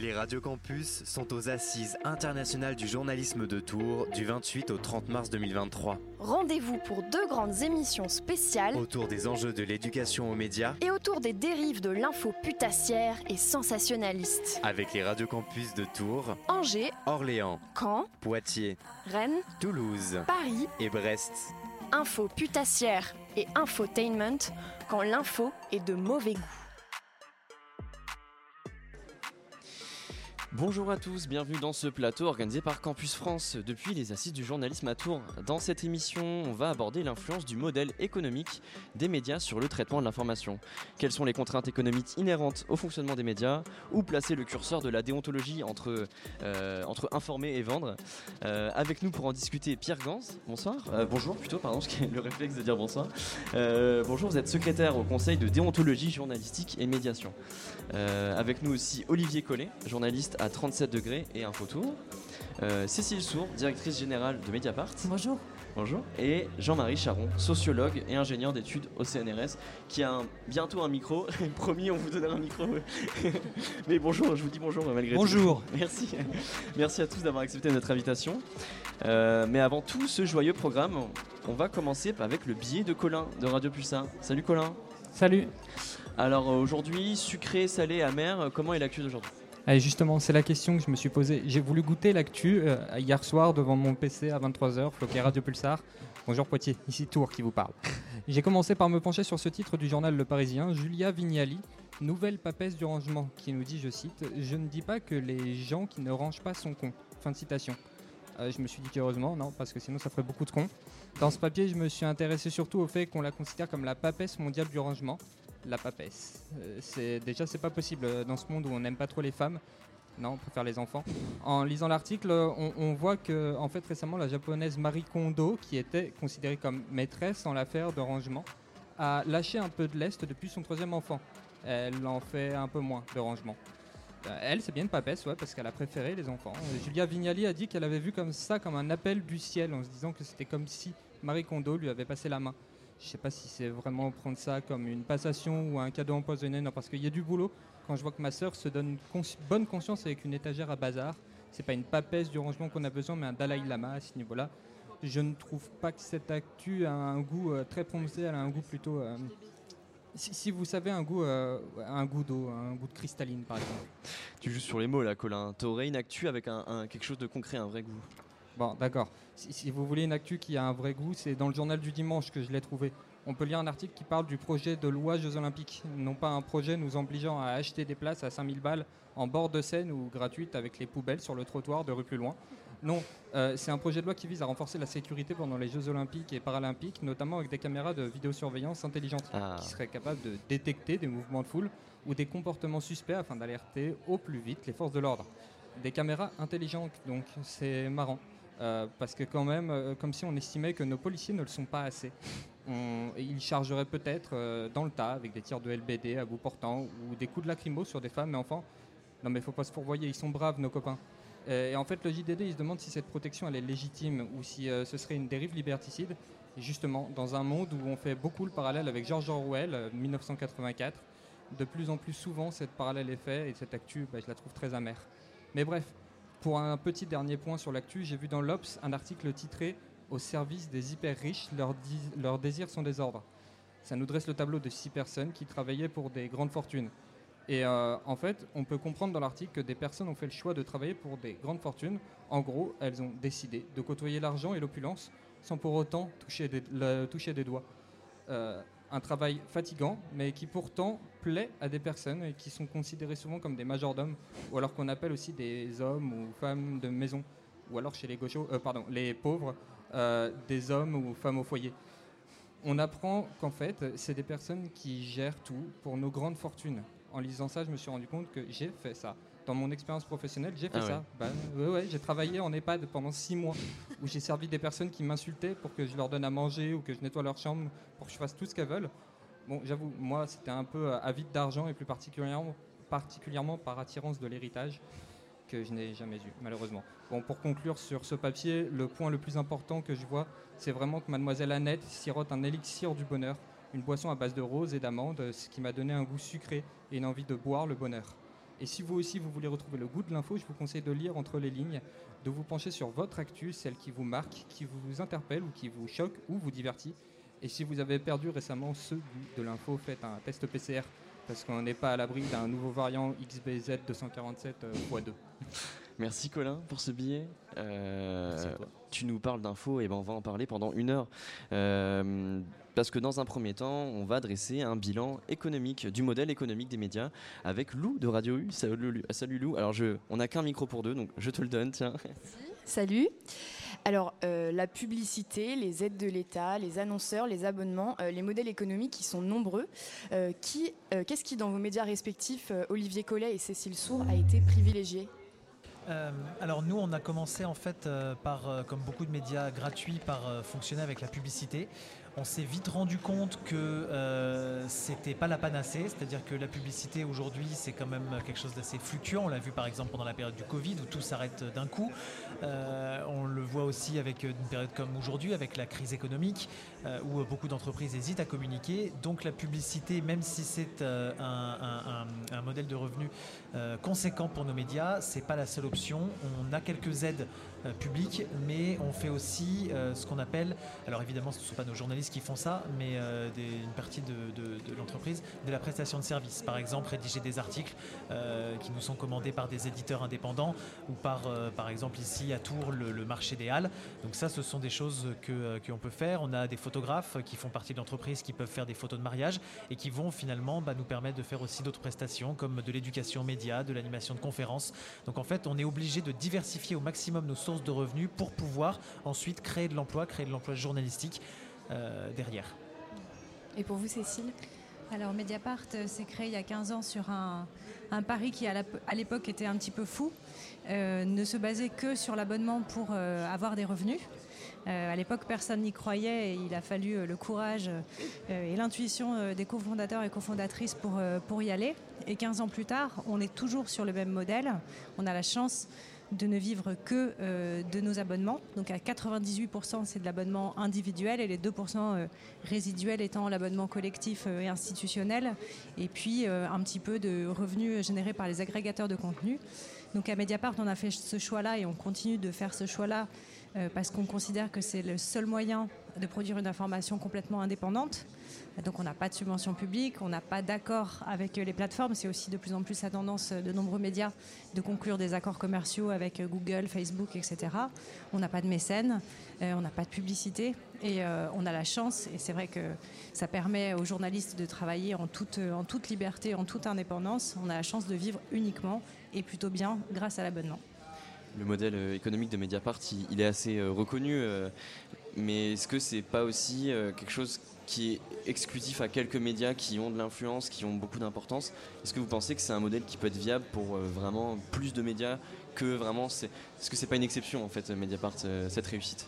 Les radios campus sont aux assises internationales du journalisme de Tours du 28 au 30 mars 2023. Rendez-vous pour deux grandes émissions spéciales Autour des enjeux de l'éducation aux médias et autour des dérives de l'info putassière et sensationnaliste. avec les radios campus de Tours, Angers, Orléans, Caen, Poitiers, Rennes, Toulouse Paris, et Brest. info putassière et infotainment quand l'info est de mauvais goût. Bonjour à tous, bienvenue dans ce plateau organisé par Campus France depuis les assises du journalisme à Tours. Dans cette émission, on va aborder l'influence du modèle économique des médias sur le traitement de l'information. Quelles sont les contraintes économiques inhérentes au fonctionnement des médias? Où placer le curseur de la déontologie entre, euh, entre informer et vendre? Euh, Avec nous pour en discuter Pierre Gans, bonsoir. Euh, bonjour plutôt, pardon, j'ai le réflexe de dire bonsoir. Bonjour, vous êtes secrétaire au Conseil de déontologie journalistique et médiation. Avec nous aussi Olivier Collet, journaliste à 37 degrés et Infotour. Euh, Cécile Sour, directrice générale de Mediapart. Bonjour. Bonjour. Et Jean-Marie Charon, sociologue et ingénieur d'études au CNRS, qui a un- bientôt un micro. Promis, on vous donnera un micro. Mais bonjour, je vous dis bonjour malgré Bonjour. tout. Merci. Merci à tous d'avoir accepté notre invitation. Euh, mais avant tout ce joyeux programme, on va commencer avec le billet de Colin de Radio Pulsar. Salut Colin. Salut. Alors euh, aujourd'hui, sucré, salé, amer, comment est l'actu d'aujourd'hui? Allez, justement, c'est la question que je me suis posée. J'ai voulu goûter l'actu euh, hier soir devant mon PC à 23h, floqué Radio Pulsar. Bonjour Poitiers, ici Tour qui vous parle. J'ai commencé par me pencher sur ce titre du journal Le Parisien, Julia Vignali, nouvelle papesse du rangement, qui nous dit, je cite, Je ne dis pas que les gens qui ne rangent pas sont cons. Fin de citation. Euh, je me suis dit qu'heureusement, non, parce que sinon ça ferait beaucoup de cons. Dans ce papier, je me suis intéressé surtout au fait qu'on la considère comme la papesse mondiale du rangement. La papesse. Euh, c'est déjà c'est pas possible euh, dans ce monde où on n'aime pas trop les femmes. Non, on préfère les enfants. En lisant l'article, euh, on, voit que en fait récemment la japonaise Marie Kondo, qui était considérée comme maîtresse en l'affaire de rangement, a lâché un peu de lest depuis son troisième enfant. Elle en fait un peu moins de rangement. Elle, c'est bien une papesse, ouais, parce qu'elle a préféré les enfants. Julia Vignali a dit qu'elle avait vu comme ça, comme un appel du ciel, en se disant que c'était comme si Marie Kondo lui avait passé la main. Je sais pas si c'est vraiment prendre ça comme une passation ou un cadeau empoisonné, non, parce qu'il y a du boulot. Quand je vois que ma sœur se donne cons- bonne conscience avec une étagère à bazar, c'est pas une papesse du rangement qu'on a besoin, mais un Dalai Lama à ce niveau-là. Je ne trouve pas que cette actu a un goût euh, très prononcé, elle a un goût plutôt. euh, si, si vous savez, un goût, euh, un goût d'eau, un goût de cristalline par exemple. Tu joues sur les mots là, Colin. T'aurais une actu avec un, un- quelque chose de concret, un vrai goût? Bon, d'accord. Si, si vous voulez une actu qui a un vrai goût, c'est dans le journal du dimanche que je l'ai trouvé. On peut lire un article qui parle du projet de loi Jeux Olympiques. Non pas un projet nous obligeant à acheter des places à 5000 balles en bord de Seine ou gratuites avec les poubelles sur le trottoir de rue plus loin. Non, euh, c'est un projet de loi qui vise à renforcer la sécurité pendant les Jeux Olympiques et Paralympiques, notamment avec des caméras de vidéosurveillance intelligentes Ah. qui seraient capables de détecter des mouvements de foule ou des comportements suspects afin d'alerter au plus vite les forces de l'ordre. Des caméras intelligentes, donc c'est marrant. Euh, parce que quand même, euh, comme si on estimait que nos policiers ne le sont pas assez. Ils chargeraient peut-être euh, dans le tas avec des tirs de LBD à bout portant ou des coups de lacrymo sur des femmes et enfants. Non mais faut pas se fourvoyer, ils sont braves nos copains. Et en fait, le JDD, il se demande si cette protection elle est légitime ou si ce serait une dérive liberticide. Justement, dans un monde où on fait beaucoup le parallèle avec George Orwell, euh, 1984, de plus en plus souvent, cette parallèle est fait et cette actu, bah, je la trouve très amère. Mais bref, pour un petit dernier point sur l'actu, j'ai vu dans l'Obs un article titré Au service des hyper riches, leurs, désirs sont des ordres. Ça nous dresse le tableau de six personnes qui travaillaient pour des grandes fortunes. Et euh, en fait, on peut comprendre dans l'article que des personnes ont fait le choix de travailler pour des grandes fortunes. En gros, elles ont décidé de côtoyer l'argent et l'opulence sans pour autant toucher des, le- toucher des doigts. Euh, un travail fatigant, mais qui pourtant plaît à des personnes et qui sont considérées souvent comme des majordomes, ou alors qu'on appelle aussi des hommes ou femmes de maison, ou alors chez les gauchos, euh, pardon, les pauvres, euh, des hommes ou femmes au foyer. On apprend qu'en fait, c'est des personnes qui gèrent tout pour nos grandes fortunes. En lisant ça, je me suis rendu compte que j'ai fait ça. Dans mon expérience professionnelle, j'ai fait Ah ouais. ça. Bah, ouais, ouais, j'ai travaillé en EHPAD pendant six mois, où j'ai servi des personnes qui m'insultaient pour que je leur donne à manger ou que je nettoie leur chambre, pour que je fasse tout ce qu'elles veulent. Bon, j'avoue, moi, c'était un peu euh, avide d'argent et plus particulièrement, particulièrement par attirance de l'héritage que je n'ai jamais eu, malheureusement. Bon, pour conclure sur ce papier, le point le plus important que je vois, c'est vraiment que mademoiselle Annette sirote un élixir du bonheur, une boisson à base de roses et d'amandes, ce qui m'a donné un goût sucré et une envie de boire le bonheur. Et si vous aussi vous voulez retrouver le goût de l'info, je vous conseille de lire entre les lignes, de vous pencher sur votre actu, celle qui vous marque, qui vous interpelle ou qui vous choque ou vous divertit. Et si vous avez perdu récemment ce goût de l'info, faites un test PCR parce qu'on n'est pas à l'abri d'un nouveau variant XBZ 247 x2. Merci Colin pour ce billet. Euh, tu nous parles d'infos et ben on va en parler pendant une heure. Euh, parce que dans un premier temps, on va dresser un bilan économique du modèle économique des médias avec Lou de Radio U. Salut, Lou. Alors je, on n'a qu'un micro pour deux, donc je te le donne. Tiens. Salut. Alors, euh, la publicité, les aides de l'État, les annonceurs, les abonnements, les modèles économiques qui sont nombreux. qui, qu'est-ce qui, dans vos médias respectifs, Olivier Collet et Cécile Sour, a été privilégié? Euh, alors nous, on a commencé en fait euh, par, euh, comme beaucoup de médias gratuits, par fonctionner avec la publicité on s'est vite rendu compte que euh, c'était pas la panacée, c'est-à-dire que la publicité aujourd'hui c'est quand même quelque chose d'assez fluctuant. On l'a vu par exemple pendant la période du Covid où tout s'arrête d'un coup. Euh, on le voit aussi avec une période comme aujourd'hui, avec la crise économique, euh, où beaucoup d'entreprises hésitent à communiquer. Donc la publicité, même si c'est un, un, modèle de revenu conséquent pour nos médias, c'est pas la seule option. On a quelques aides euh, public, mais on fait aussi euh, ce qu'on appelle, alors évidemment ce ne sont pas nos journalistes qui font ça, mais euh, une partie de, l'entreprise, de la prestation de services. Par exemple, rédiger des articles qui nous sont commandés par des éditeurs indépendants ou par, par exemple ici à Tours, le, marché des Halles. Donc ça, ce sont des choses que peut faire. On a des photographes qui font partie de l'entreprise qui peuvent faire des photos de mariage et qui vont finalement bah, nous permettre de faire aussi d'autres prestations comme de l'éducation média, de l'animation de conférences. Donc en fait, on est obligé de diversifier au maximum nos de revenus pour pouvoir ensuite créer de l'emploi, créer de l'emploi journalistique euh, derrière. Et pour vous, Cécile? Alors Mediapart euh, s'est créé il y a 15 ans sur un, pari qui à l'époque était un petit peu fou, euh, ne se basait que sur l'abonnement pour avoir des revenus. à l'époque, personne n'y croyait et il a fallu le courage et l'intuition des cofondateurs et cofondatrices pour, pour y aller. Et 15 ans plus tard, on est toujours sur le même modèle. On a la chance de ne vivre que euh, de nos abonnements. Donc à 98%, c'est de l'abonnement individuel et les 2% euh, résiduels étant l'abonnement collectif euh, et institutionnel. Et puis un petit peu de revenus générés par les agrégateurs de contenu. Donc à Mediapart, on a fait ce choix-là et on continue de faire ce choix-là parce qu'on considère que c'est le seul moyen de produire une information complètement indépendante. Donc on n'a pas de subvention publique, on n'a pas d'accord avec les plateformes. C'est aussi de plus en plus la tendance de nombreux médias de conclure des accords commerciaux avec Google, Facebook, etc. On n'a pas de mécènes, euh, on n'a pas de publicité et euh, on a la chance, et c'est vrai que ça permet aux journalistes de travailler en toute, en toute liberté, en toute indépendance. On a la chance de vivre uniquement et plutôt bien grâce à l'abonnement le modèle euh, économique de Mediapart, il, est assez reconnu, mais est-ce que c'est pas aussi quelque chose qui est exclusif à quelques médias qui ont de l'influence, qui ont beaucoup d'importance? Est-ce que vous pensez que c'est un modèle qui peut être viable pour euh, vraiment plus de médias que vraiment Est-ce que c'est pas une exception en fait Mediapart euh, cette réussite?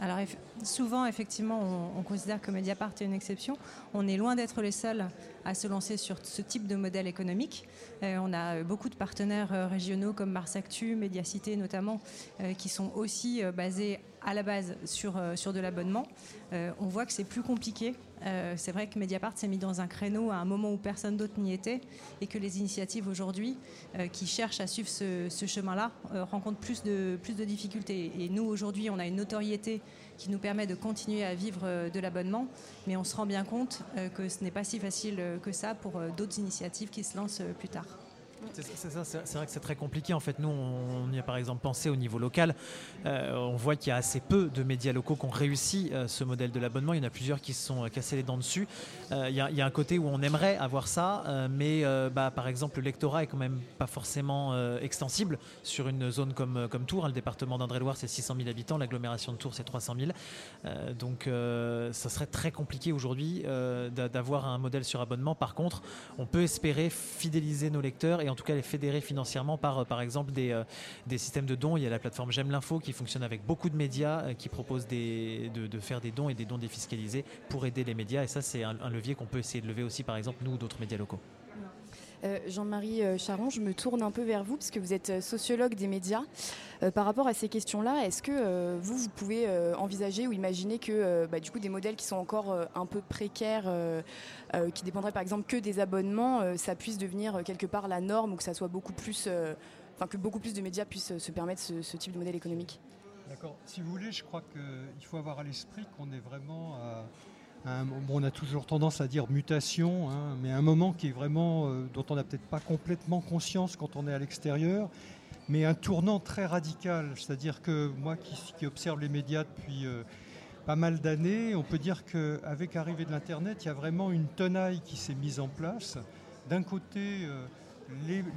Alors souvent, effectivement, on, considère que Mediapart est une exception. On est loin d'être les seuls à se lancer sur ce type de modèle économique. Euh, on a beaucoup de partenaires régionaux comme Mars Actu, Mediacité notamment, qui sont aussi basés à la base sur, euh, de l'abonnement. Euh, on voit que c'est plus compliqué. Euh, c'est vrai que Mediapart s'est mis dans un créneau à un moment où personne d'autre n'y était et que les initiatives aujourd'hui qui cherchent à suivre ce, chemin-là rencontrent plus de, plus de difficultés. Et nous, aujourd'hui, on a une notoriété qui nous permet de continuer à vivre de l'abonnement, mais on se rend bien compte que ce n'est pas si facile que ça pour d'autres initiatives qui se lancent plus tard. C'est vrai que c'est très compliqué. En fait, nous, on y a par exemple pensé au niveau local. Euh, on voit qu'il y a assez peu de médias locaux qui ont réussi euh, ce modèle de l'abonnement. Il y en a plusieurs qui se sont euh, cassés les dents dessus. il, y a, un côté où on aimerait avoir ça, mais bah, par exemple, le lectorat est quand même pas forcément extensible sur une zone comme, comme Tours. Le département d'Indre-et-Loire, c'est 600 000 habitants. L'agglomération de Tours, c'est 300 000. donc, ça serait très compliqué aujourd'hui d'avoir un modèle sur abonnement. Par contre, on peut espérer fidéliser nos lecteurs et en tout cas les fédérer financièrement par, euh, par exemple, des, euh, des systèmes de dons. Il y a la plateforme J'aime l'info qui fonctionne avec beaucoup de médias euh, qui propose de, de, faire des dons et des dons défiscalisés pour aider les médias. Et ça, c'est un, levier qu'on peut essayer de lever aussi, par exemple, nous ou d'autres médias locaux. Jean-Marie Charon, je me tourne un peu vers vous parce que vous êtes sociologue des médias. par rapport à ces questions-là, est-ce que vous, vous pouvez envisager ou imaginer que bah, du coup des modèles qui sont encore un peu précaires, qui dépendraient par exemple que des abonnements, ça puisse devenir quelque part la norme ou que ça soit beaucoup plus, enfin que beaucoup plus de médias puissent se permettre ce, type de modèle économique D'accord. Si vous voulez, je crois qu'il faut avoir à l'esprit qu'on est vraiment à on a toujours tendance à dire mutation, hein, mais un moment qui est vraiment, euh, dont on n'a peut-être pas complètement conscience quand on est à l'extérieur, mais un tournant très radical. C'est-à-dire que moi qui, observe les médias depuis euh, mal d'années, on peut dire qu'avec l'arrivée de l'Internet, il y a vraiment une tenaille qui s'est mise en place. D'un côté, euh,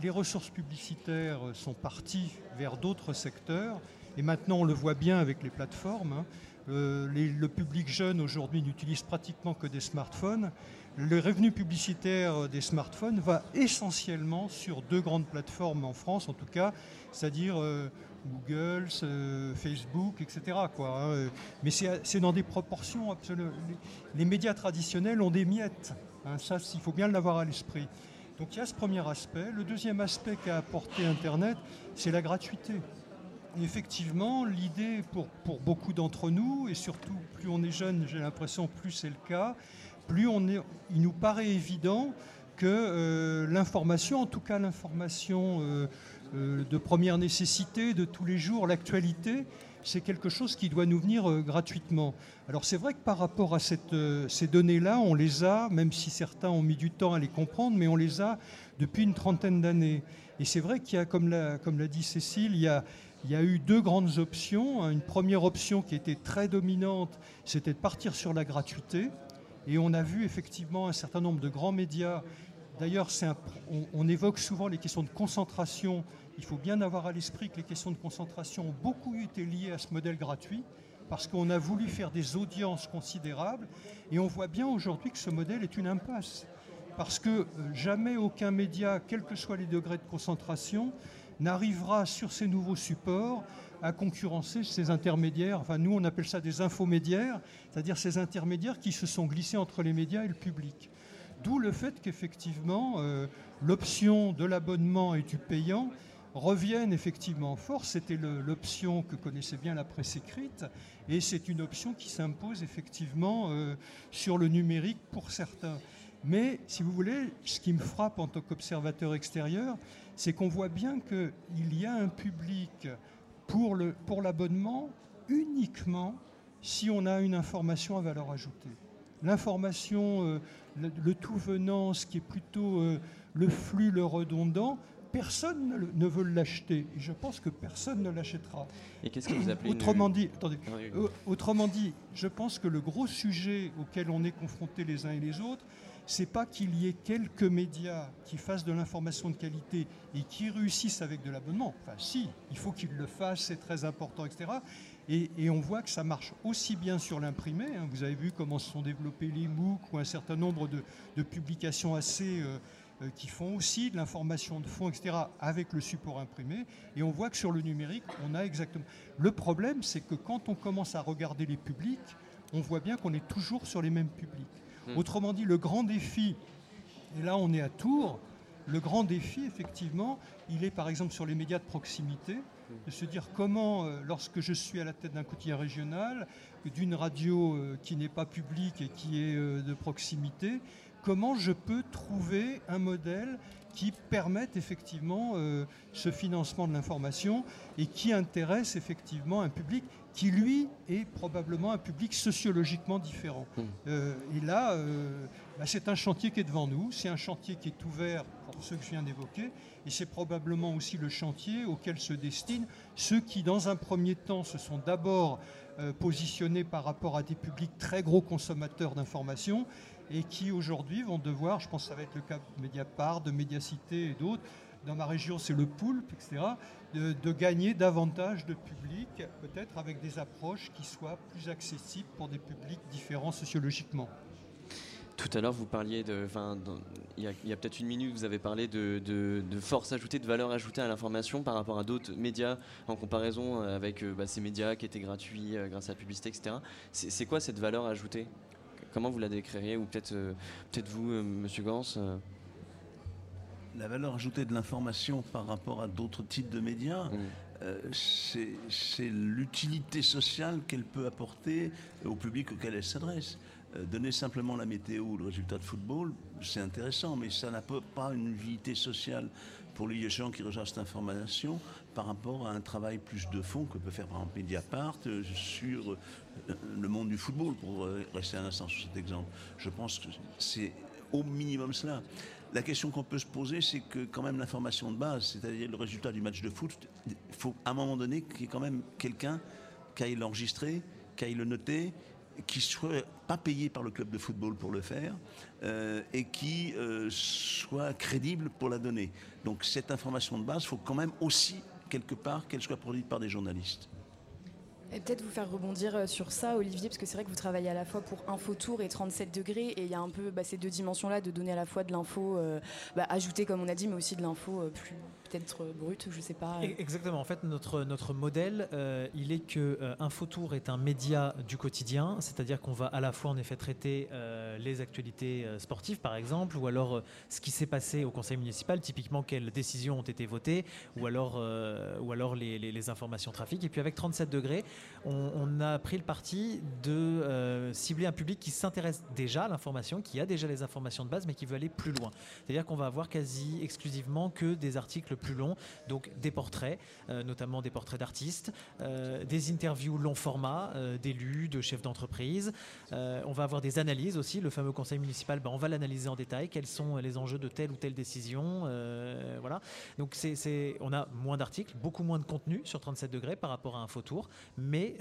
les, ressources publicitaires sont parties vers d'autres secteurs, et maintenant on le voit bien avec les plateformes. Hein. Euh, le public jeune aujourd'hui n'utilise pratiquement que des smartphones. Le revenu publicitaire des smartphones va essentiellement sur deux grandes plateformes en France, en tout cas, c'est-à-dire euh, Google, Facebook, etc. Quoi, hein. Mais c'est dans des proportions absolument. Les, médias traditionnels ont des miettes. Hein. ça, il faut bien l'avoir à l'esprit. Donc il y a ce premier aspect. Le deuxième aspect qu'a apporté Internet, c'est la gratuité effectivement, l'idée pour, beaucoup d'entre nous, et surtout plus on est jeune, j'ai l'impression, plus c'est le cas, plus on est, il nous paraît évident que euh, l'information, en tout cas l'information euh, de première nécessité, de tous les jours, l'actualité, c'est quelque chose qui doit nous venir gratuitement. Alors c'est vrai que par rapport à cette, ces données-là, on les a, même si certains ont mis du temps à les comprendre, mais on les a depuis une trentaine d'années. Et c'est vrai qu'il y a, comme l'a, dit Cécile, il y a, il y a eu deux grandes options. Une première option qui était très dominante, c'était de partir sur la gratuité. Et on a vu effectivement un certain nombre de grands médias. D'ailleurs, on, évoque souvent les questions de concentration. Il faut bien avoir à l'esprit que les questions de concentration ont beaucoup été liées à ce modèle gratuit, parce qu'on a voulu faire des audiences considérables. Et on voit bien aujourd'hui que ce modèle est une impasse. Parce que euh, jamais aucun média, quels que soient les degrés de concentration, n'arrivera sur ces nouveaux supports à concurrencer ces intermédiaires. Enfin, nous, on appelle ça des infomédiaires, c'est-à-dire ces intermédiaires qui se sont glissés entre les médias et le public. D'où le fait qu'effectivement, euh, l'option de l'abonnement et du payant reviennent effectivement en force. C'était l'option que connaissait bien la presse écrite, et c'est une option qui s'impose effectivement euh, sur le numérique pour certains. Mais si vous voulez, ce qui me frappe en tant qu'observateur extérieur, c'est qu'on voit bien qu'il y a un public pour l'abonnement pour uniquement si on a une information à valeur ajoutée. L'information, euh, le, tout venant, ce qui est plutôt euh, le flux, le redondant, personne ne, veut l'acheter. Et je pense que personne ne l'achètera. Et qu'est-ce que vous appelez autrement, dit, attendez, autrement dit, je pense que le gros sujet auquel on est confrontés les uns et les autres, c'est pas qu'il y ait quelques médias qui fassent de l'information de qualité et qui réussissent avec de l'abonnement. Enfin, si, il faut qu'ils le fassent, c'est très important, etc. Et, on voit que ça marche aussi bien sur l'imprimé. Hein. Vous avez vu comment se sont développés les MOOC ou un certain nombre de, publications assez euh, qui font aussi de l'information de fond, etc., avec le support imprimé. Et on voit que sur le numérique, on a exactement. Le problème, c'est que quand on commence à regarder les publics, on voit bien qu'on est toujours sur les mêmes publics. Hmm. Autrement dit, le grand défi, et là on est à Tours, le grand défi, effectivement, il est par exemple sur les médias de proximité, de se dire comment, euh, lorsque je suis à la tête d'un quotidien régional, d'une radio euh, qui n'est pas publique et qui est euh, de proximité, comment je peux trouver un modèle qui permette effectivement ce financement de l'information et qui intéresse effectivement un public qui lui est probablement un public sociologiquement différent. Hmm. Euh, et là, euh, bah, c'est un chantier qui est devant nous, c'est un chantier qui est ouvert pour ceux que je viens d'évoquer, et c'est probablement aussi le chantier auquel se destinent ceux qui, dans un premier temps, se sont d'abord euh, positionnés par rapport à des publics très gros consommateurs d'informations, et qui aujourd'hui vont devoir, je pense que ça va être le cas de Mediapart, de Mediacité et d'autres, dans ma région c'est le poulpe, etc., de, gagner davantage de public, peut-être avec des approches qui soient plus accessibles pour des publics différents sociologiquement. Tout à l'heure, vous parliez de. Enfin, il y a, peut-être une minute, vous avez parlé de, force ajoutée, de valeur ajoutée à l'information par rapport à d'autres médias en comparaison avec euh, bah, ces médias qui étaient gratuits euh, grâce à la publicité, etc. C'est quoi cette valeur ajoutée? Comment vous la décririez Ou peut-être euh, vous, Monsieur Gans la valeur ajoutée de l'information par rapport à d'autres types de médias, euh, c'est l'utilité sociale qu'elle peut apporter au public auquel elle s'adresse. Euh, donner simplement la météo ou le résultat de football, c'est intéressant, mais ça n'a pas une utilité sociale pour les gens qui reçoivent cette information par rapport à un travail plus de fond que peut faire par exemple Mediapart euh, sur euh, le monde du football, pour rester un instant sur cet exemple. Je pense que c'est au minimum cela. La question qu'on peut se poser, c'est que quand même l'information de base, c'est-à-dire le résultat du match de foot, il faut à un moment donné qu'il y ait quand même quelqu'un qui aille l'enregistrer, qui aille le noter, qui soit pas payé par le club de football pour le faire euh, et qui euh, soit crédible pour la donner. Donc cette information de base, il faut quand même aussi quelque part qu'elle soit produite par des journalistes. Peut-être vous faire rebondir euh, sur ça, Olivier, parce que c'est vrai que vous travaillez à la fois pour Infotour et 37 degrés, et il y a un peu bah, ces deux dimensions-là de donner à la fois de l'info euh, bah, ajoutée, comme on a dit, mais aussi de l'info euh, plus peut-être brute, je sais pas. E- Exactement. En fait, notre, notre modèle, euh, il est que euh, Infotour est un média du quotidien, c'est-à-dire qu'on va à la fois en effet traiter euh, les actualités euh, sportives, par exemple, ou alors euh, ce qui s'est passé au conseil municipal, typiquement quelles décisions ont été votées, ou alors, euh, ou alors les, informations trafic. Et puis avec 37 degrés, on, on a pris le parti de euh, cibler un public qui s'intéresse déjà à l'information, qui a déjà les informations de base, mais qui veut aller plus loin. C'est-à-dire qu'on va avoir quasi exclusivement que des articles plus longs, donc des portraits, euh, notamment des portraits d'artistes, euh, des interviews long format euh, d'élus, de chefs d'entreprise. On va avoir des analyses aussi. Le fameux conseil municipal, ben, on va l'analyser en détail. Quels sont les enjeux de telle ou telle décision Voilà. Donc on a moins d'articles, beaucoup moins de contenu sur 37 degrés par rapport à un tour, mais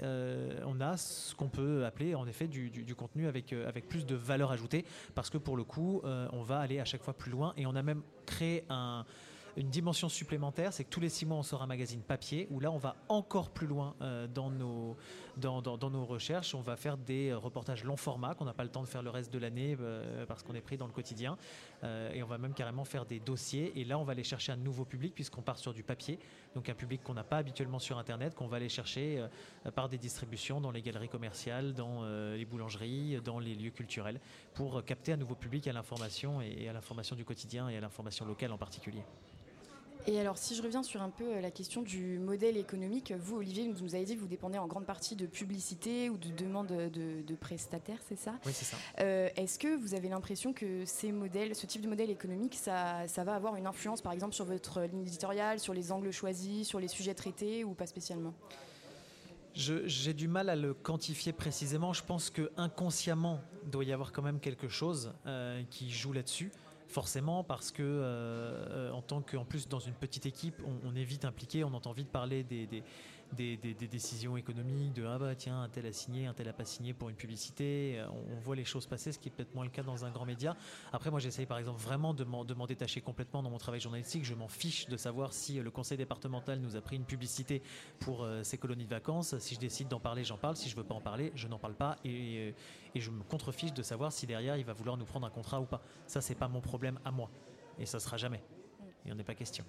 on a ce qu'on peut appeler en effet du, contenu avec, avec plus de valeur ajoutée, parce que pour le coup, on va aller à chaque fois plus loin et on a même créé un une dimension supplémentaire, c'est que tous les six mois, on sort un magazine papier où là, on va encore plus loin euh, dans, nos, dans, dans- nos recherches. On va faire des reportages long format qu'on n'a pas le temps de faire le reste de l'année euh, parce qu'on est pris dans le quotidien. Euh, et on va même carrément faire des dossiers. Et là, on va aller chercher un nouveau public puisqu'on part sur du papier. Donc un public qu'on n'a pas habituellement sur Internet, qu'on va aller chercher par des distributions dans les galeries commerciales, dans les boulangeries, dans les lieux culturels, pour capter un nouveau public à l'information et à l'information du quotidien et à l'information locale en particulier. Et alors, si je reviens sur un peu euh, la question du modèle économique, vous, Olivier, vous nous avez dit que vous dépendez en grande partie de publicité ou de demande de, de prestataires, c'est ça? Oui, c'est ça. Euh, Est-ce que vous avez l'impression que ces modèles, ce type de modèle économique, ça, ça va avoir une influence, par exemple, sur votre ligne éditoriale, sur les angles choisis, sur les sujets traités, ou pas spécialement? J'ai du mal à le quantifier précisément. Je pense que inconsciemment, il doit y avoir quand même quelque chose euh, qui joue là-dessus. Forcément, parce que euh, en tant qu'en plus dans une petite équipe, on, est vite impliqué, on entend vite parler des, des- des- des décisions économiques, de ah bah tiens un tel a signé, un tel a pas signé pour une publicité. Euh, On, on voit les choses passer, ce qui est peut-être moins le cas dans un grand média. Après, moi j'essaye par exemple vraiment de m'en détacher complètement dans mon travail journalistique. Je m'en fiche de savoir si euh, le conseil départemental nous a pris une publicité pour euh, ces colonies de vacances. Si je décide d'en parler, j'en parle. Si je veux pas en parler, je n'en parle pas. Et, euh, et je me contrefiche de savoir si derrière il va vouloir nous prendre un contrat ou pas. Ça, c'est pas mon problème à moi. Et ça sera jamais. Il n'y en est pas question.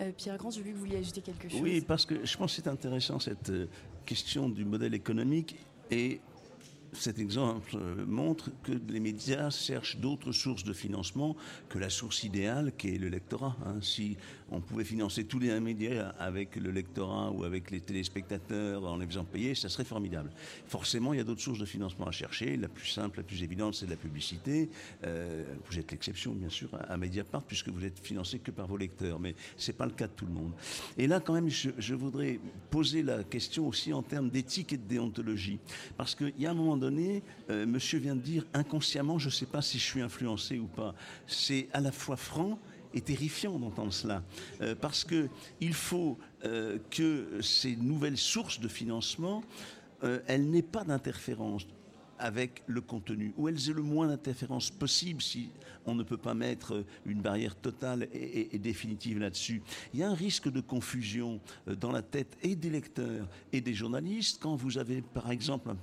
Euh, Pierre Grand, j'ai vu que vous vouliez ajouter quelque chose. Oui, parce que je pense que c'est intéressant cette euh, question du modèle économique et cet exemple euh, montre que les médias cherchent d'autres sources de financement que la source idéale qui est le lectorat. hein. Si on pouvait financer tous les médias avec le lectorat ou avec les téléspectateurs en les faisant payer, ça serait formidable. Forcément, il y a d'autres sources de financement à chercher. La plus simple, la plus évidente, c'est de la publicité. Euh, vous êtes l'exception, bien sûr, à Mediapart, puisque vous êtes financé que par vos lecteurs, mais c'est pas le cas de tout le monde. Et là, quand même, je, voudrais poser la question aussi en termes d'éthique et de déontologie, parce qu'il y a un moment donné, euh, Monsieur vient de dire inconsciemment, je ne sais pas si je suis influencé ou pas. C'est à la fois franc et terrifiant d'entendre cela, Euh, parce que il faut euh, que ces nouvelles sources de financement, euh, elles n'aient pas d'interférence avec le contenu, ou elles aient le moins d'interférence possible si on ne peut pas mettre une barrière totale et, définitive là-dessus. Il y a un risque de confusion euh, dans la tête et des lecteurs et des journalistes quand vous avez, par exemple,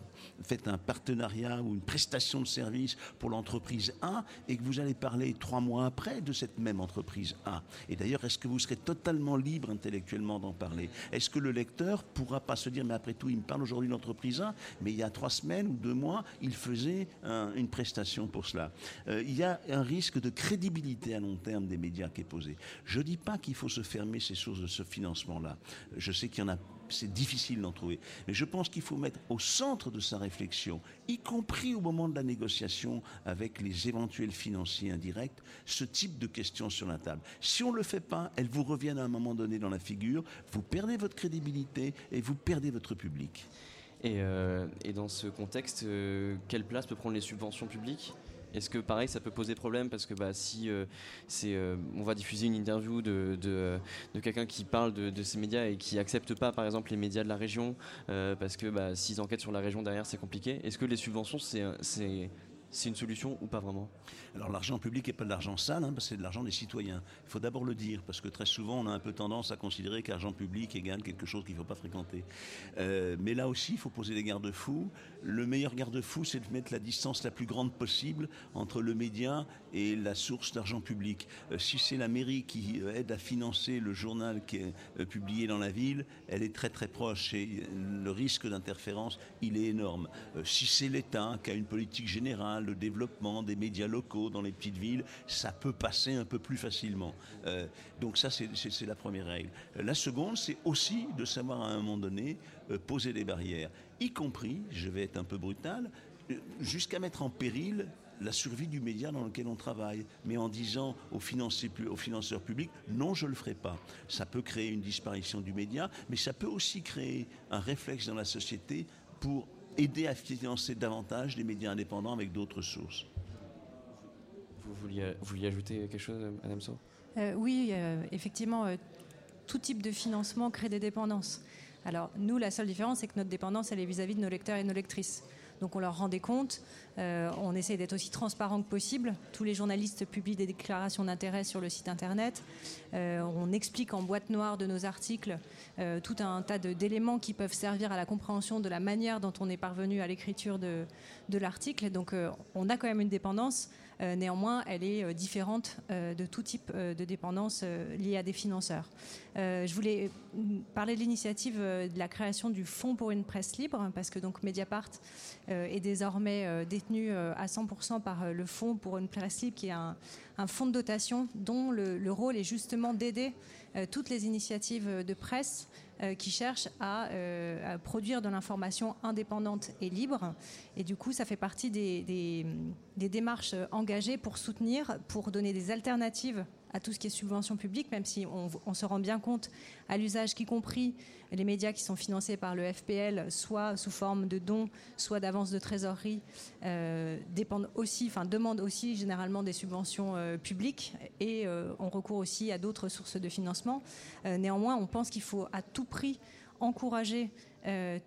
fait un partenariat ou une prestation de service pour l'entreprise A et que vous allez parler trois mois après de cette même entreprise A. Et d'ailleurs, est-ce que vous serez totalement libre intellectuellement d'en parler? Est-ce que le lecteur pourra pas se dire, mais après tout, il me parle aujourd'hui de l'entreprise A, mais il y a trois semaines ou deux mois, il faisait une prestation pour cela? Euh, il y a un risque de crédibilité à long terme des médias qui est posé. Je dis pas qu'il faut se fermer ces sources de ce financement-là. Je sais qu'il y en a c'est difficile d'en trouver. Mais je pense qu'il faut mettre au centre de sa réflexion, y compris au moment de la négociation avec les éventuels financiers indirects, ce type de questions sur la table. Si on ne le fait pas, elles vous reviennent à un moment donné dans la figure, vous perdez votre crédibilité et vous perdez votre public. Et, euh, dans ce contexte, euh, quelle place peut prendre les subventions publiques? Est-ce que pareil, ça peut poser problème parce que bah, si euh, c'est, euh, on va diffuser une interview de, de, quelqu'un qui parle de, ces médias et qui accepte pas, par exemple, les médias de la région euh, parce que bah, s'ils enquêtent sur la région derrière, c'est compliqué. Est-ce que les subventions, c'est c'est une solution ou pas vraiment? Alors l'argent public n'est pas de l'argent sale, hein, c'est de l'argent des citoyens. Il faut d'abord le dire, parce que très souvent on a un peu tendance à considérer qu'argent public égale quelque chose qu'il ne faut pas fréquenter. Euh, mais là aussi, il faut poser des garde-fous. Le meilleur garde-fou, c'est de mettre la distance la plus grande possible entre le média et la source d'argent public. Euh, si c'est la mairie qui euh, aide à financer le journal qui est publié dans la ville, elle est très très proche et le risque d'interférence, il est énorme. si c'est l'État qui a une politique générale, le développement des médias locaux dans les petites villes, ça peut passer un peu plus facilement. Euh, donc ça, c'est la première règle. La seconde, c'est aussi de savoir à un moment donné euh, poser des barrières, y compris, je vais être un peu brutal, euh, jusqu'à mettre en péril la survie du média dans lequel on travaille, mais en disant aux, aux financeurs publics, non, je ne le ferai pas. Ça peut créer une disparition du média, mais ça peut aussi créer un réflexe dans la société pour aider à financer davantage les médias indépendants avec d'autres sources. Vous vouliez, ajouter quelque chose, Madame euh, Oui, euh, effectivement, euh, tout type de financement crée des dépendances. Alors nous, la seule différence, c'est que notre dépendance, elle est vis-à-vis de nos lecteurs et nos lectrices. Donc on leur rend des comptes, on essaie d'être aussi transparent que possible. Tous les journalistes publient des déclarations d'intérêt sur le site internet. on explique en boîte noire de nos articles tout un tas d'éléments qui peuvent servir à la compréhension de la manière dont on est parvenu à l'écriture de l'article. Donc on a quand même une dépendance. Euh, néanmoins, elle est euh, différente euh, de tout type de dépendance liée à des financeurs. je voulais parler de l'initiative de la création du Fonds pour une presse libre, parce que donc Mediapart est désormais détenu à 100% par le Fonds pour une presse libre, qui est un, fonds de dotation dont le rôle est justement d'aider toutes les initiatives de presse euh, qui cherchent euh, à, produire de l'information indépendante et libre. Et du coup, ça fait partie des, des démarches engagées pour soutenir, pour donner des alternatives à tout ce qui est subvention publique, même si on, se rend bien compte à l'usage, qu'y compris les médias qui sont financés par le FPL, soit sous forme de dons, soit d'avance de trésorerie, euh, aussi, enfin demandent aussi généralement des subventions euh, publiques et euh, on recourt aussi à d'autres sources de financement. néanmoins, on pense qu'il faut à tout prix encourager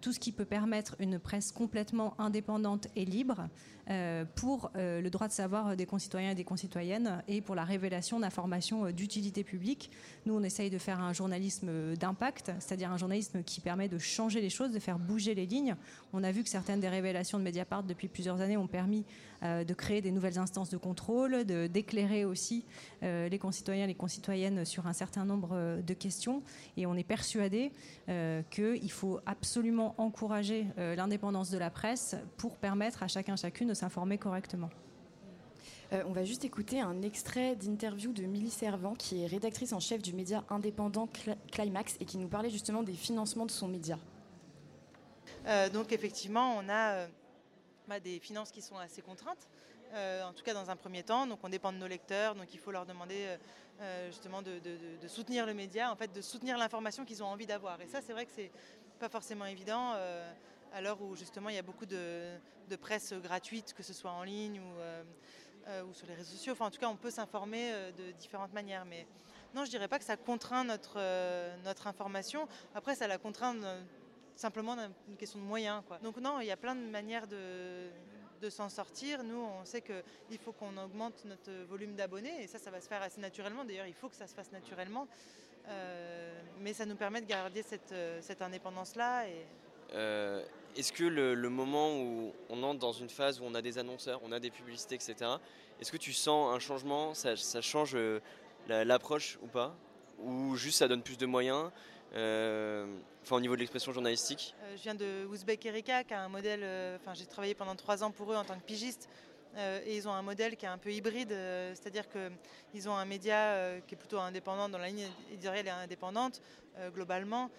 tout ce qui peut permettre une presse complètement indépendante et libre. Euh, pour euh, le droit de savoir des concitoyens et des concitoyennes et pour la révélation d'informations euh, d'utilité publique. Nous, on essaye de faire un journalisme d'impact, c'est-à-dire un journalisme qui permet de changer les choses, de faire bouger les lignes. On a vu que certaines des révélations de Mediapart depuis plusieurs années ont permis de créer des nouvelles instances de contrôle, d'éclairer aussi les concitoyens et les concitoyennes sur un certain nombre de questions. Et on est persuadé qu'il faut absolument encourager l'indépendance de la presse pour permettre à chacun chacune de s'informer correctement. Euh, on va juste écouter un extrait d'interview de Milly Servant, qui est rédactrice en chef du média indépendant Climax et qui nous parlait justement des financements de son média. Euh, donc effectivement, on a euh, bah, des finances qui sont assez contraintes, en tout cas dans un premier temps. Donc on dépend de nos lecteurs, donc il faut leur demander justement de, soutenir le média, en fait de soutenir l'information qu'ils ont envie d'avoir. Et ça, c'est vrai que c'est pas forcément évident à l'heure où justement il y a beaucoup de, presse gratuite, que ce soit en ligne ou, euh, euh, ou, sur les réseaux sociaux. Enfin, en tout cas, on peut s'informer euh, de différentes manières. Mais non, je dirais pas que ça contraint notre, information. Après, ça la contraint simplement d'une question de moyens. Donc non, il y a plein de manières de, s'en sortir. Nous, on sait qu'il faut qu'on augmente notre volume d'abonnés et ça, ça va se faire assez naturellement. D'ailleurs, il faut que ça se fasse naturellement. mais ça nous permet de garder cette, indépendance-là. Est-ce que le, moment où on entre dans une phase où on a des annonceurs, on a des publicités, etc., est-ce que tu sens un changement? Ça, change euh, l'approche ou pas? Ou juste ça donne plus de moyens Enfin, au niveau de l'expression journalistique? Je viens de Ouzbek Erika, qui a un modèle. Enfin, j'ai travaillé pendant trois ans pour eux en tant que pigiste. et ils ont un modèle qui est un peu hybride, c'est-à-dire qu'ils ont un média qui est plutôt indépendant dans la ligne éditoriale et indépendante globalement,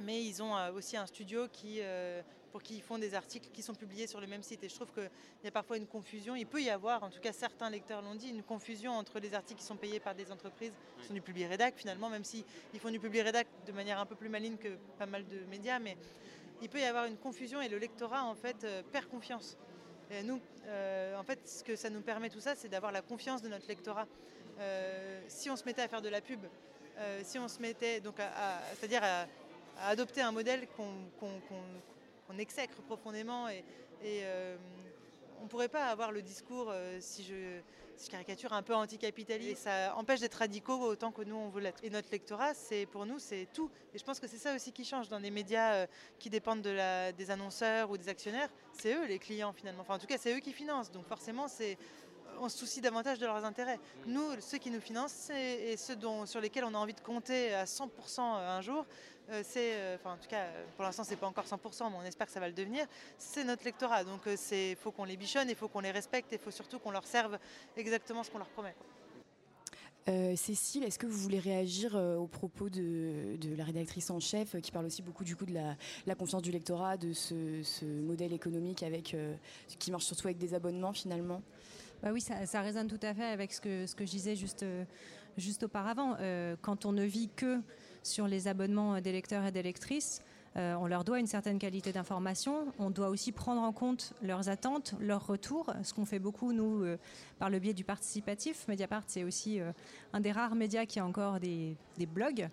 mais ils ont aussi un studio qui pour qui ils font des articles qui sont publiés sur le même site. Et je trouve qu'il y a parfois une confusion. Il peut y avoir, en tout cas certains lecteurs l'ont dit, une confusion entre les articles qui sont payés par des entreprises qui sont du public rédac finalement, même s'ils font du public rédac de manière un peu plus maligne que pas mal de médias. Mais il peut y avoir une confusion et le lectorat en fait euh, perd confiance. Et nous, euh, en fait, ce que ça nous permet tout ça, c'est d'avoir la confiance de notre lectorat. Euh, si on se mettait à faire de la pub, si on se mettait donc c'est-à-dire à, adopter un modèle qu'on on exècre profondément et, euh, on ne pourrait pas avoir le discours, euh, si, je, caricature, un peu anticapitaliste. Ça empêche d'être radicaux autant que nous, on veut l'être. Et notre lectorat, pour nous, c'est tout. Et je pense que c'est ça aussi qui change dans des médias euh, qui dépendent de des annonceurs ou des actionnaires. C'est eux les clients, finalement. En tout cas, c'est eux qui financent. Donc forcément, on se soucie davantage de leurs intérêts. Nous, ceux qui nous financent et ceux dont, sur lesquels on a envie de compter à 100% un jour, c'est, euh, enfin en tout cas pour l'instant c'est pas encore 100%, mais on espère que ça va le devenir, c'est notre lectorat. Donc il euh, faut qu'on les bichonne, il faut qu'on les respecte, il faut surtout qu'on leur serve exactement ce qu'on leur promet. Cécile, est-ce que vous voulez réagir aux propos de, la rédactrice en chef qui parle aussi beaucoup du coup de la, confiance du lectorat, de ce, modèle économique avec, qui marche surtout avec des abonnements finalement? Bah oui, ça, résonne tout à fait avec ce que, ce que je disais juste, juste auparavant. quand on ne vit que sur les abonnements des lecteurs et des lectrices. Euh, on leur doit une certaine qualité d'information. On doit aussi prendre en compte leurs attentes, leurs retours, ce qu'on fait beaucoup, nous, euh, par le biais du participatif. Mediapart, c'est aussi euh, un des rares médias qui a encore des, blogs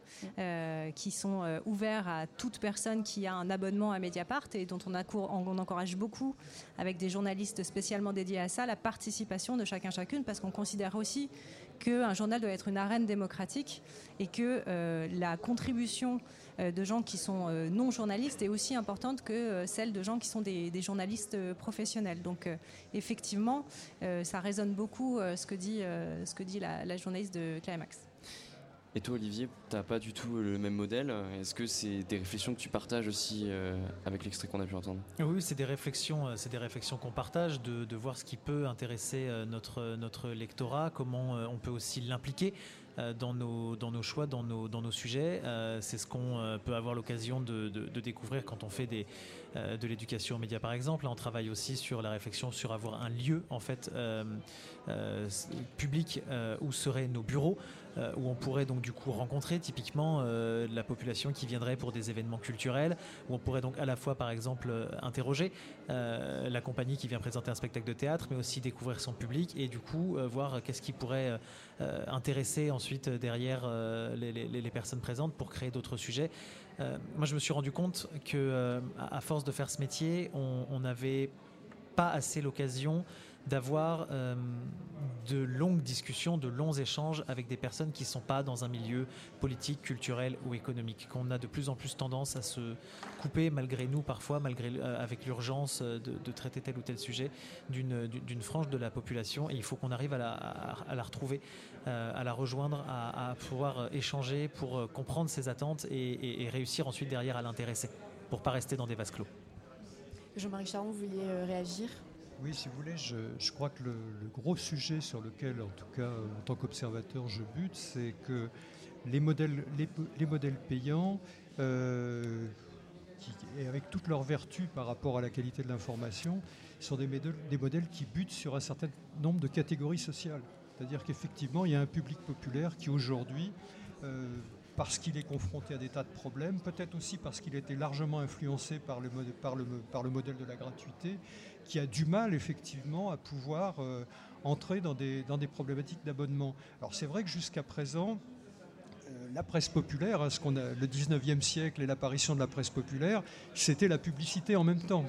qui sont ouverts à toute personne qui a un abonnement à Mediapart et dont on, on encourage beaucoup, avec des journalistes spécialement dédiés à ça, la participation de chacun chacune, parce qu'on considère aussi qu'un journal doit être une arène démocratique et que euh, la contribution euh, de gens qui sont euh, non journalistes est aussi importante que celle de gens qui sont des, journalistes professionnels. Donc effectivement, ça résonne beaucoup ce que dit, ce que dit la, la journaliste de Climax. Et toi, Olivier, tu n'as pas du tout le même modèle. Est-ce que c'est des réflexions que tu partages aussi euh, avec l'extrait qu'on a pu entendre? Oui, c'est des réflexions, euh, c'est des réflexions qu'on partage, de, voir ce qui peut intéresser euh, notre notre lectorat, comment on peut aussi l'impliquer dans nos, choix, dans nos, sujets. c'est ce qu'on peut avoir l'occasion de, découvrir quand on fait de l'éducation aux médias, par exemple. on travaille aussi sur la réflexion sur avoir un lieu en fait public où seraient nos bureaux. Euh, où on pourrait donc du coup rencontrer typiquement euh, la population qui viendrait pour des événements culturels, où on pourrait donc à la fois par exemple euh, interroger la compagnie qui vient présenter un spectacle de théâtre, mais aussi découvrir son public et du coup voir qu'est-ce qui pourrait intéresser ensuite derrière les, personnes présentes pour créer d'autres sujets. moi, je me suis rendu compte que à force de faire ce métier, on n'avait pas assez l'occasion d'avoir euh, de longues discussions, de longs échanges avec des personnes qui ne sont pas dans un milieu politique, culturel ou économique. Qu'on a de plus en plus tendance à se couper, malgré nous parfois, malgré euh, avec l'urgence de, traiter tel ou tel sujet, d'une frange de la population. Et il faut qu'on arrive à la, retrouver, euh, à la rejoindre, à, pouvoir échanger pour comprendre ses attentes et, réussir ensuite derrière à l'intéresser, pour pas rester dans des vases clos. Jean-Marie Charon, vous vouliez réagir? Oui, si vous voulez, je, crois que le, gros sujet sur lequel, en tout cas en tant qu'observateur, je bute, c'est que les modèles, les, modèles payants, euh, et avec toutes leurs vertus par rapport à la qualité de l'information, sont des modèles, qui butent sur un certain nombre de catégories sociales. C'est-à-dire qu'effectivement, il y a un public populaire qui aujourd'hui euh, parce qu'il est confronté à des tas de problèmes, peut-être aussi parce qu'il a été largement influencé par le, modèle de la gratuité, qui a du mal effectivement à pouvoir euh, entrer dans des, dans des problématiques d'abonnement. Alors c'est vrai que jusqu'à présent, euh, la presse populaire, hein, ce qu'on a, le 19e siècle et l'apparition de la presse populaire, c'était la publicité en même temps.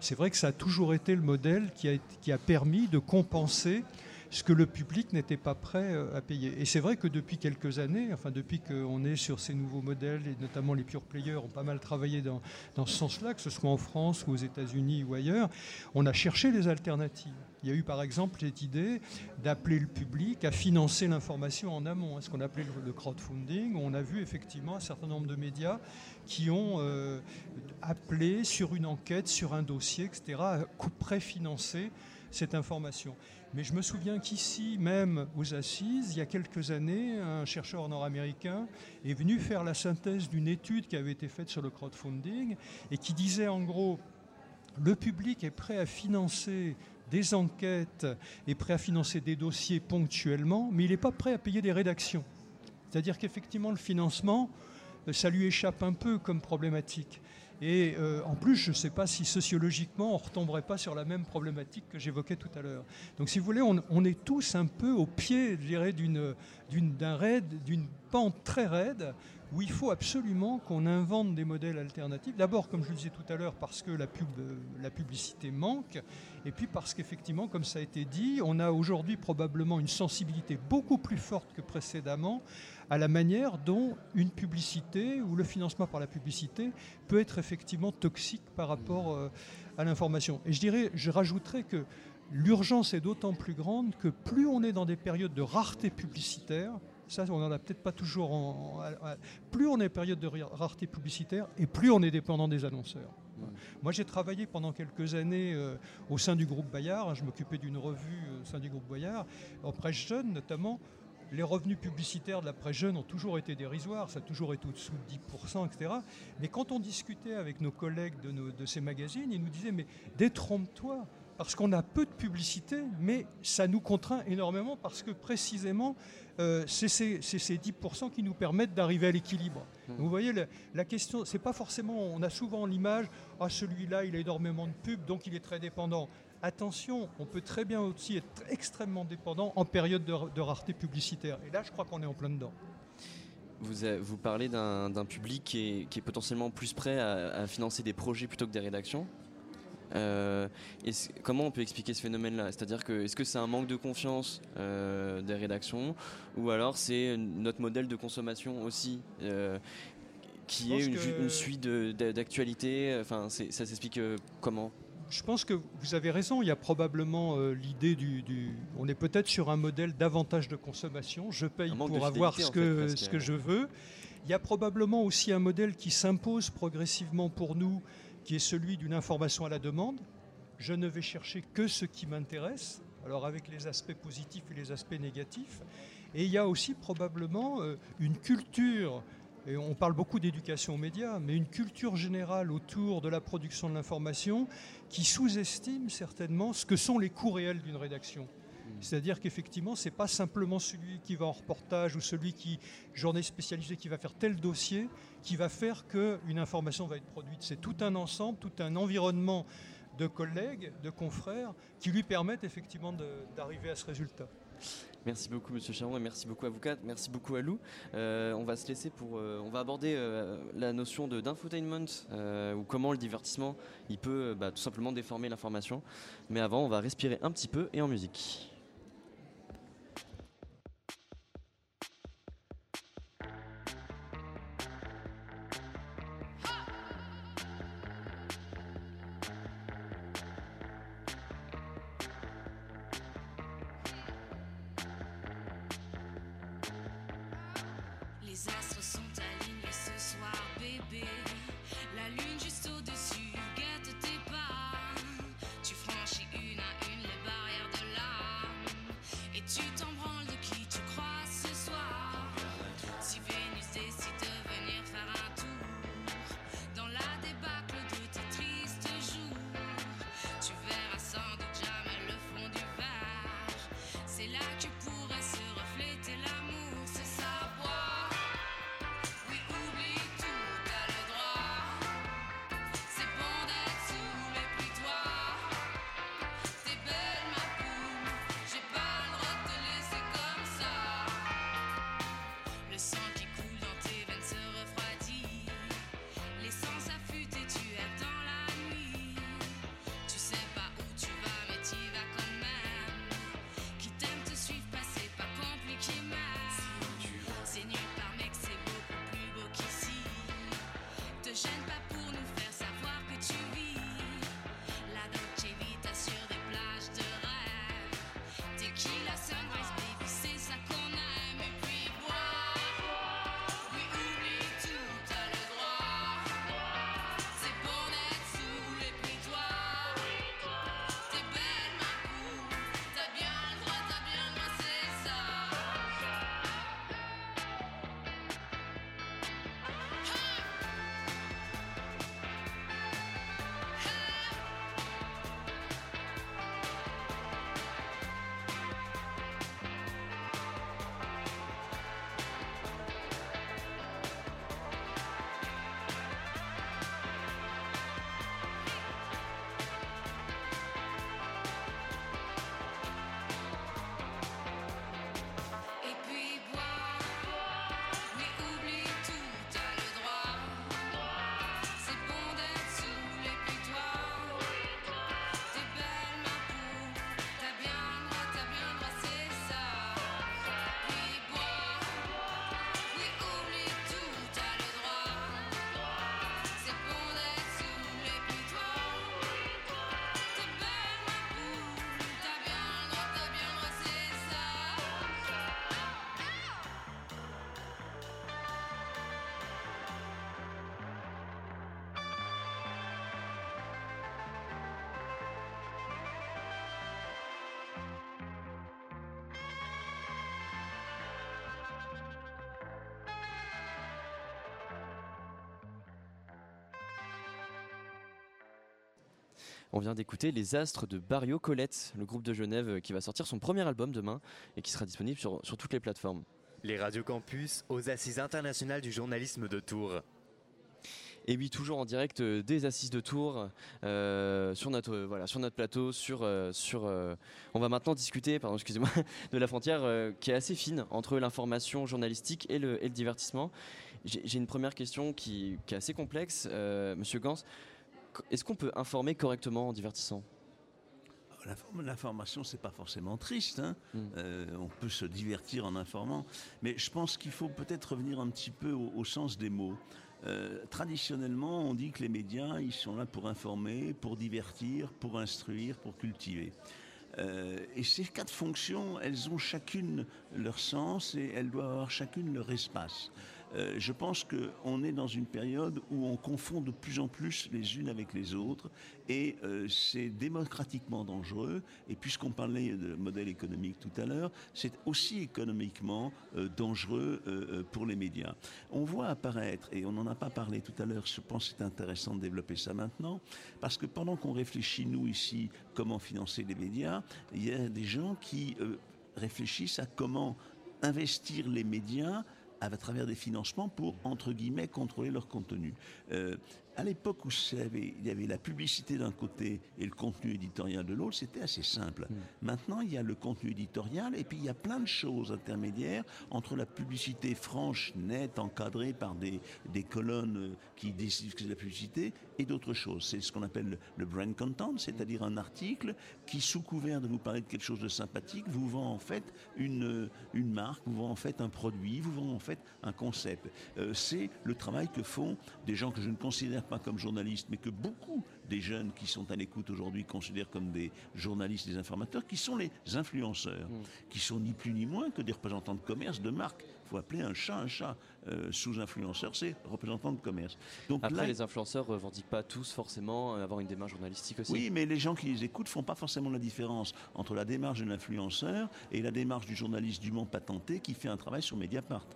C'est vrai que ça a toujours été le modèle qui a, qui a permis de compenser ce que le public n'était pas prêt euh, à payer. Et c'est vrai que depuis quelques années, enfin depuis qu'on est sur ces nouveaux modèles, et notamment les pure players ont pas mal travaillé dans, dans ce sens-là, que ce soit en France ou aux États-Unis ou ailleurs, on a cherché des alternatives. Il y a eu par exemple cette idée d'appeler le public à financer l'information en amont, hein, ce qu'on appelait le crowdfunding. On a vu effectivement un certain nombre de médias qui ont euh, appelé sur une enquête, sur un dossier, etc., à préfinancer cette information. Mais je me souviens qu'ici, même aux assises, il y a quelques années, un chercheur nord-américain est venu faire la synthèse d'une étude qui avait été faite sur le crowdfunding et qui disait en gros, le public est prêt à financer des enquêtes, est prêt à financer des dossiers ponctuellement, mais il n'est pas prêt à payer des rédactions. C'est-à-dire qu'effectivement, le financement, ça lui échappe un peu comme problématique. Et euh, en plus, je ne sais pas si sociologiquement, on ne retomberait pas sur la même problématique que j'évoquais tout à l'heure. Donc, si vous voulez, on, est tous un peu au pied, je dirais, d'un raid, d'une pente très raide, où il faut absolument qu'on invente des modèles alternatifs. D'abord, comme je le disais tout à l'heure, parce que la, pub, la publicité manque, et puis parce qu'effectivement, comme ça a été dit, on a aujourd'hui probablement une sensibilité beaucoup plus forte que précédemment à la manière dont une publicité ou le financement par la publicité peut être effectivement toxique par rapport euh, à l'information. Et je dirais, je rajouterais que l'urgence est d'autant plus grande que plus on est dans des périodes de rareté publicitaire, ça on n'en a peut-être pas toujours en, plus on est en période de rareté publicitaire et plus on est dépendant des annonceurs. Moi, j'ai travaillé pendant quelques années euh, au sein du groupe Bayard. je m'occupais d'une revue euh, au sein du groupe Bayard, en presse jeune notamment, les revenus publicitaires de la presse jeune ont toujours été dérisoires, ça a toujours été au-dessous de 10%, etc. Mais quand on discutait avec nos collègues de, ces magazines, ils nous disaient, mais détrompe-toi, parce qu'on a peu de publicité, mais ça nous contraint énormément parce que précisément, euh, c'est ces, 10% qui nous permettent d'arriver à l'équilibre. Mmh. Vous voyez, la, la question, c'est pas forcément, on a souvent l'image, ah celui-là, il a énormément de pubs, donc il est très dépendant attention, on peut très bien aussi être extrêmement dépendant en période de, rareté publicitaire. Et là, je crois qu'on est en plein dedans. Vous, vous parlez d'un public qui est, potentiellement plus prêt à, financer des projets plutôt que des rédactions. Euh, comment on peut expliquer ce phénomène-là? C'est-à-dire que est-ce que c'est un manque de confiance euh, des rédactions? Ou alors c'est notre modèle de consommation aussi euh, qui est une, suite d'actualité Enfin, ça s'explique comment? Je pense que vous avez raison. Il y a probablement euh, l'idée du, On est peut-être sur un modèle davantage de consommation. Je paye pour avoir ce que, ce que je veux. Il y a probablement aussi un modèle qui s'impose progressivement pour nous, qui est celui d'une information à la demande. Je ne vais chercher que ce qui m'intéresse, alors avec les aspects positifs et les aspects négatifs. Et il y a aussi probablement euh, une culture et on parle beaucoup d'éducation aux médias, mais une culture générale autour de la production de l'information qui sous-estime certainement ce que sont les coûts réels d'une rédaction. Hmm. C'est-à-dire qu'effectivement, ce n'est pas simplement celui qui va en reportage ou celui qui, journée spécialisée, qui va faire tel dossier, qui va faire qu'une information va être produite. C'est tout un ensemble, tout un environnement de collègues, de confrères, qui lui permettent effectivement d'arriver à ce résultat. Merci beaucoup Monsieur Charon et merci beaucoup à vous quatre, merci beaucoup à Lou. Euh, on va se laisser pour, euh, on va aborder euh, la notion de d'infotainment ou comment le divertissement il peut bah, tout simplement déformer l'information. Mais avant, on va respirer un petit peu et en musique. On vient d'écouter Les Astres de Barrio Colette, le groupe de Genève qui va sortir son premier album demain et qui sera disponible sur, sur toutes les plateformes. Les radios campus aux assises internationales du journalisme de Tours. Et oui, toujours en direct euh, des assises de Tours euh, sur notre euh, voilà sur notre plateau. Sur euh, sur, euh, on va maintenant discuter, pardon, excusez-moi, de la frontière euh, qui est assez fine entre l'information journalistique et le, et le divertissement. J'ai une première question qui, qui est assez complexe, euh, Monsieur Gans. Est-ce qu'on peut informer correctement en divertissant? L'inform- L'information, c'est pas forcément triste. hein. Mm. Euh, on peut se divertir en informant, mais je pense qu'il faut peut-être revenir un petit peu au, au sens des mots. Euh, traditionnellement, on dit que les médias, ils sont là pour informer, pour divertir, pour instruire, pour cultiver. Euh, et ces quatre fonctions, elles ont chacune leur sens et elles doivent avoir chacune leur espace. Euh, je pense qu'on est dans une période où on confond de plus en plus les unes avec les autres et euh, c'est démocratiquement dangereux. Et puisqu'on parlait de modèle économique tout à l'heure, c'est aussi économiquement euh, dangereux pour les médias. On voit apparaître, et on n'en a pas parlé tout à l'heure, je pense que c'est intéressant de développer ça maintenant, parce que pendant qu'on réfléchit, nous ici, comment financer les médias, il y a des gens qui réfléchissent à comment investir les médias à travers des financements pour, entre guillemets, contrôler leur contenu. Euh, à l'époque où il y, avait, il y avait la publicité d'un côté et le contenu éditorial de l'autre, c'était assez simple. Maintenant, il y a le contenu éditorial et puis il y a plein de choses intermédiaires entre la publicité franche, nette, encadrée par des, des colonnes euh, qui décident que c'est la publicité et d'autres choses. C'est ce qu'on appelle le, le brand content, c'est-à-dire un article qui, sous couvert de vous parler de quelque chose de sympathique, vous vend en fait une, une marque, vous vend en fait un produit, vous vend en fait un concept. Euh, c'est le travail que font des gens que je ne considère pas comme journalistes, mais que beaucoup des jeunes qui sont à l'écoute aujourd'hui considèrent comme des journalistes, des informateurs, qui sont les influenceurs, qui sont ni plus ni moins que des représentants de commerce, de marque. Il faut appeler un chat un chat. Euh, sous influenceur, c'est représentant de commerce. Donc Après, là, les influenceurs revendiquent pas tous forcément euh, avoir une démarche journalistique aussi. oui, mais les gens qui les écoutent font pas forcément la différence entre la démarche de l'influenceur et la démarche du journaliste dûment patenté qui fait un travail sur Mediapart.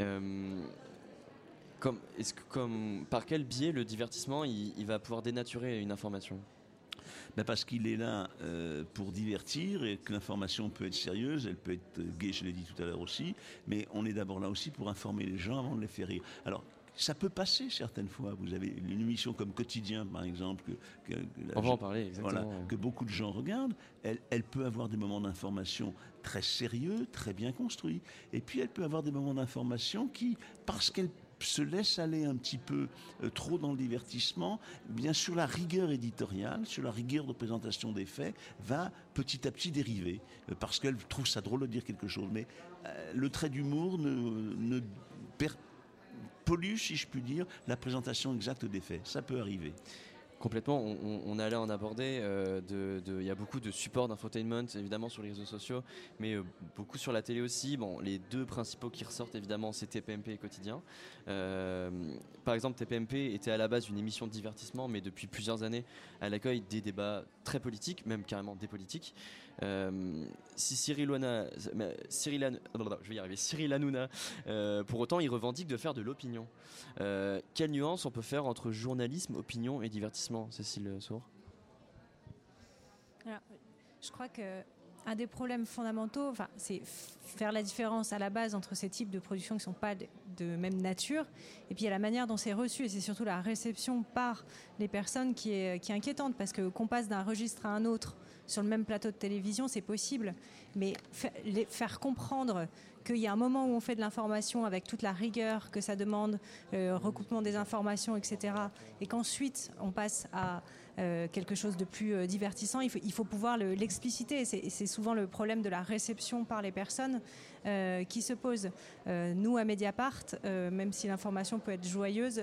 Euh, comme, est-ce que, comme, par quel biais le divertissement il, il va pouvoir dénaturer une information? Ben parce qu'il est là euh, pour divertir et que l'information peut être sérieuse, elle peut être gaie, je l'ai dit tout à l'heure aussi, mais on est d'abord là aussi pour informer les gens avant de les faire rire. Alors, ça peut passer certaines fois. Vous avez une émission comme Quotidien, par exemple, que, que- que la- On va en parler, exactement. voilà, que beaucoup de gens regardent. Elle, elle peut avoir des moments d'information très sérieux, très bien construits. Et puis, elle peut avoir des moments d'information qui, parce qu'elle se laisse aller un petit peu euh, trop dans le divertissement, bien sûr la rigueur éditoriale, sur la rigueur de présentation des faits, va petit à petit dériver, euh, parce qu'elle trouve ça drôle de dire quelque chose. Mais euh, le trait d'humour ne, pollue, si je puis dire, la présentation exacte des faits. Ça peut arriver. Complètement, on, allait en aborder. euh, Il y a beaucoup de supports d'infotainment, évidemment, sur les réseaux sociaux, mais euh, beaucoup sur la télé aussi. Bon, les deux principaux qui ressortent, évidemment, c'est TPMP et Quotidien. Euh, par exemple, TPMP était à la base une émission de divertissement, mais depuis plusieurs années, elle accueille des débats très politiques, même carrément des politiques. Euh, si Cyril mais Cyril je vais y arriver, Cyril Hanouna, euh, pour autant, il revendique de faire de l'opinion. Euh, quelle nuance on peut faire entre journalisme, opinion et divertissement, Cécile Sour? Je crois que un des problèmes fondamentaux, c'est faire la différence à la base entre ces types de productions qui ne sont pas de, même nature, et puis il y a la manière dont c'est reçu, et c'est surtout la réception par les personnes qui est, qui inquiétante, parce que qu'on passe d'un registre à un autre sur le même plateau de télévision, c'est possible, mais faire comprendre qu'il y a un moment où on fait de l'information avec toute la rigueur que ça demande, euh, recoupement des informations, etc., et qu'ensuite on passe à euh, quelque chose de plus euh, divertissant, il faut, pouvoir le- l'expliciter. C'est- souvent le problème de la réception par les personnes qui se pose. Nous, à Mediapart, même si l'information peut être joyeuse,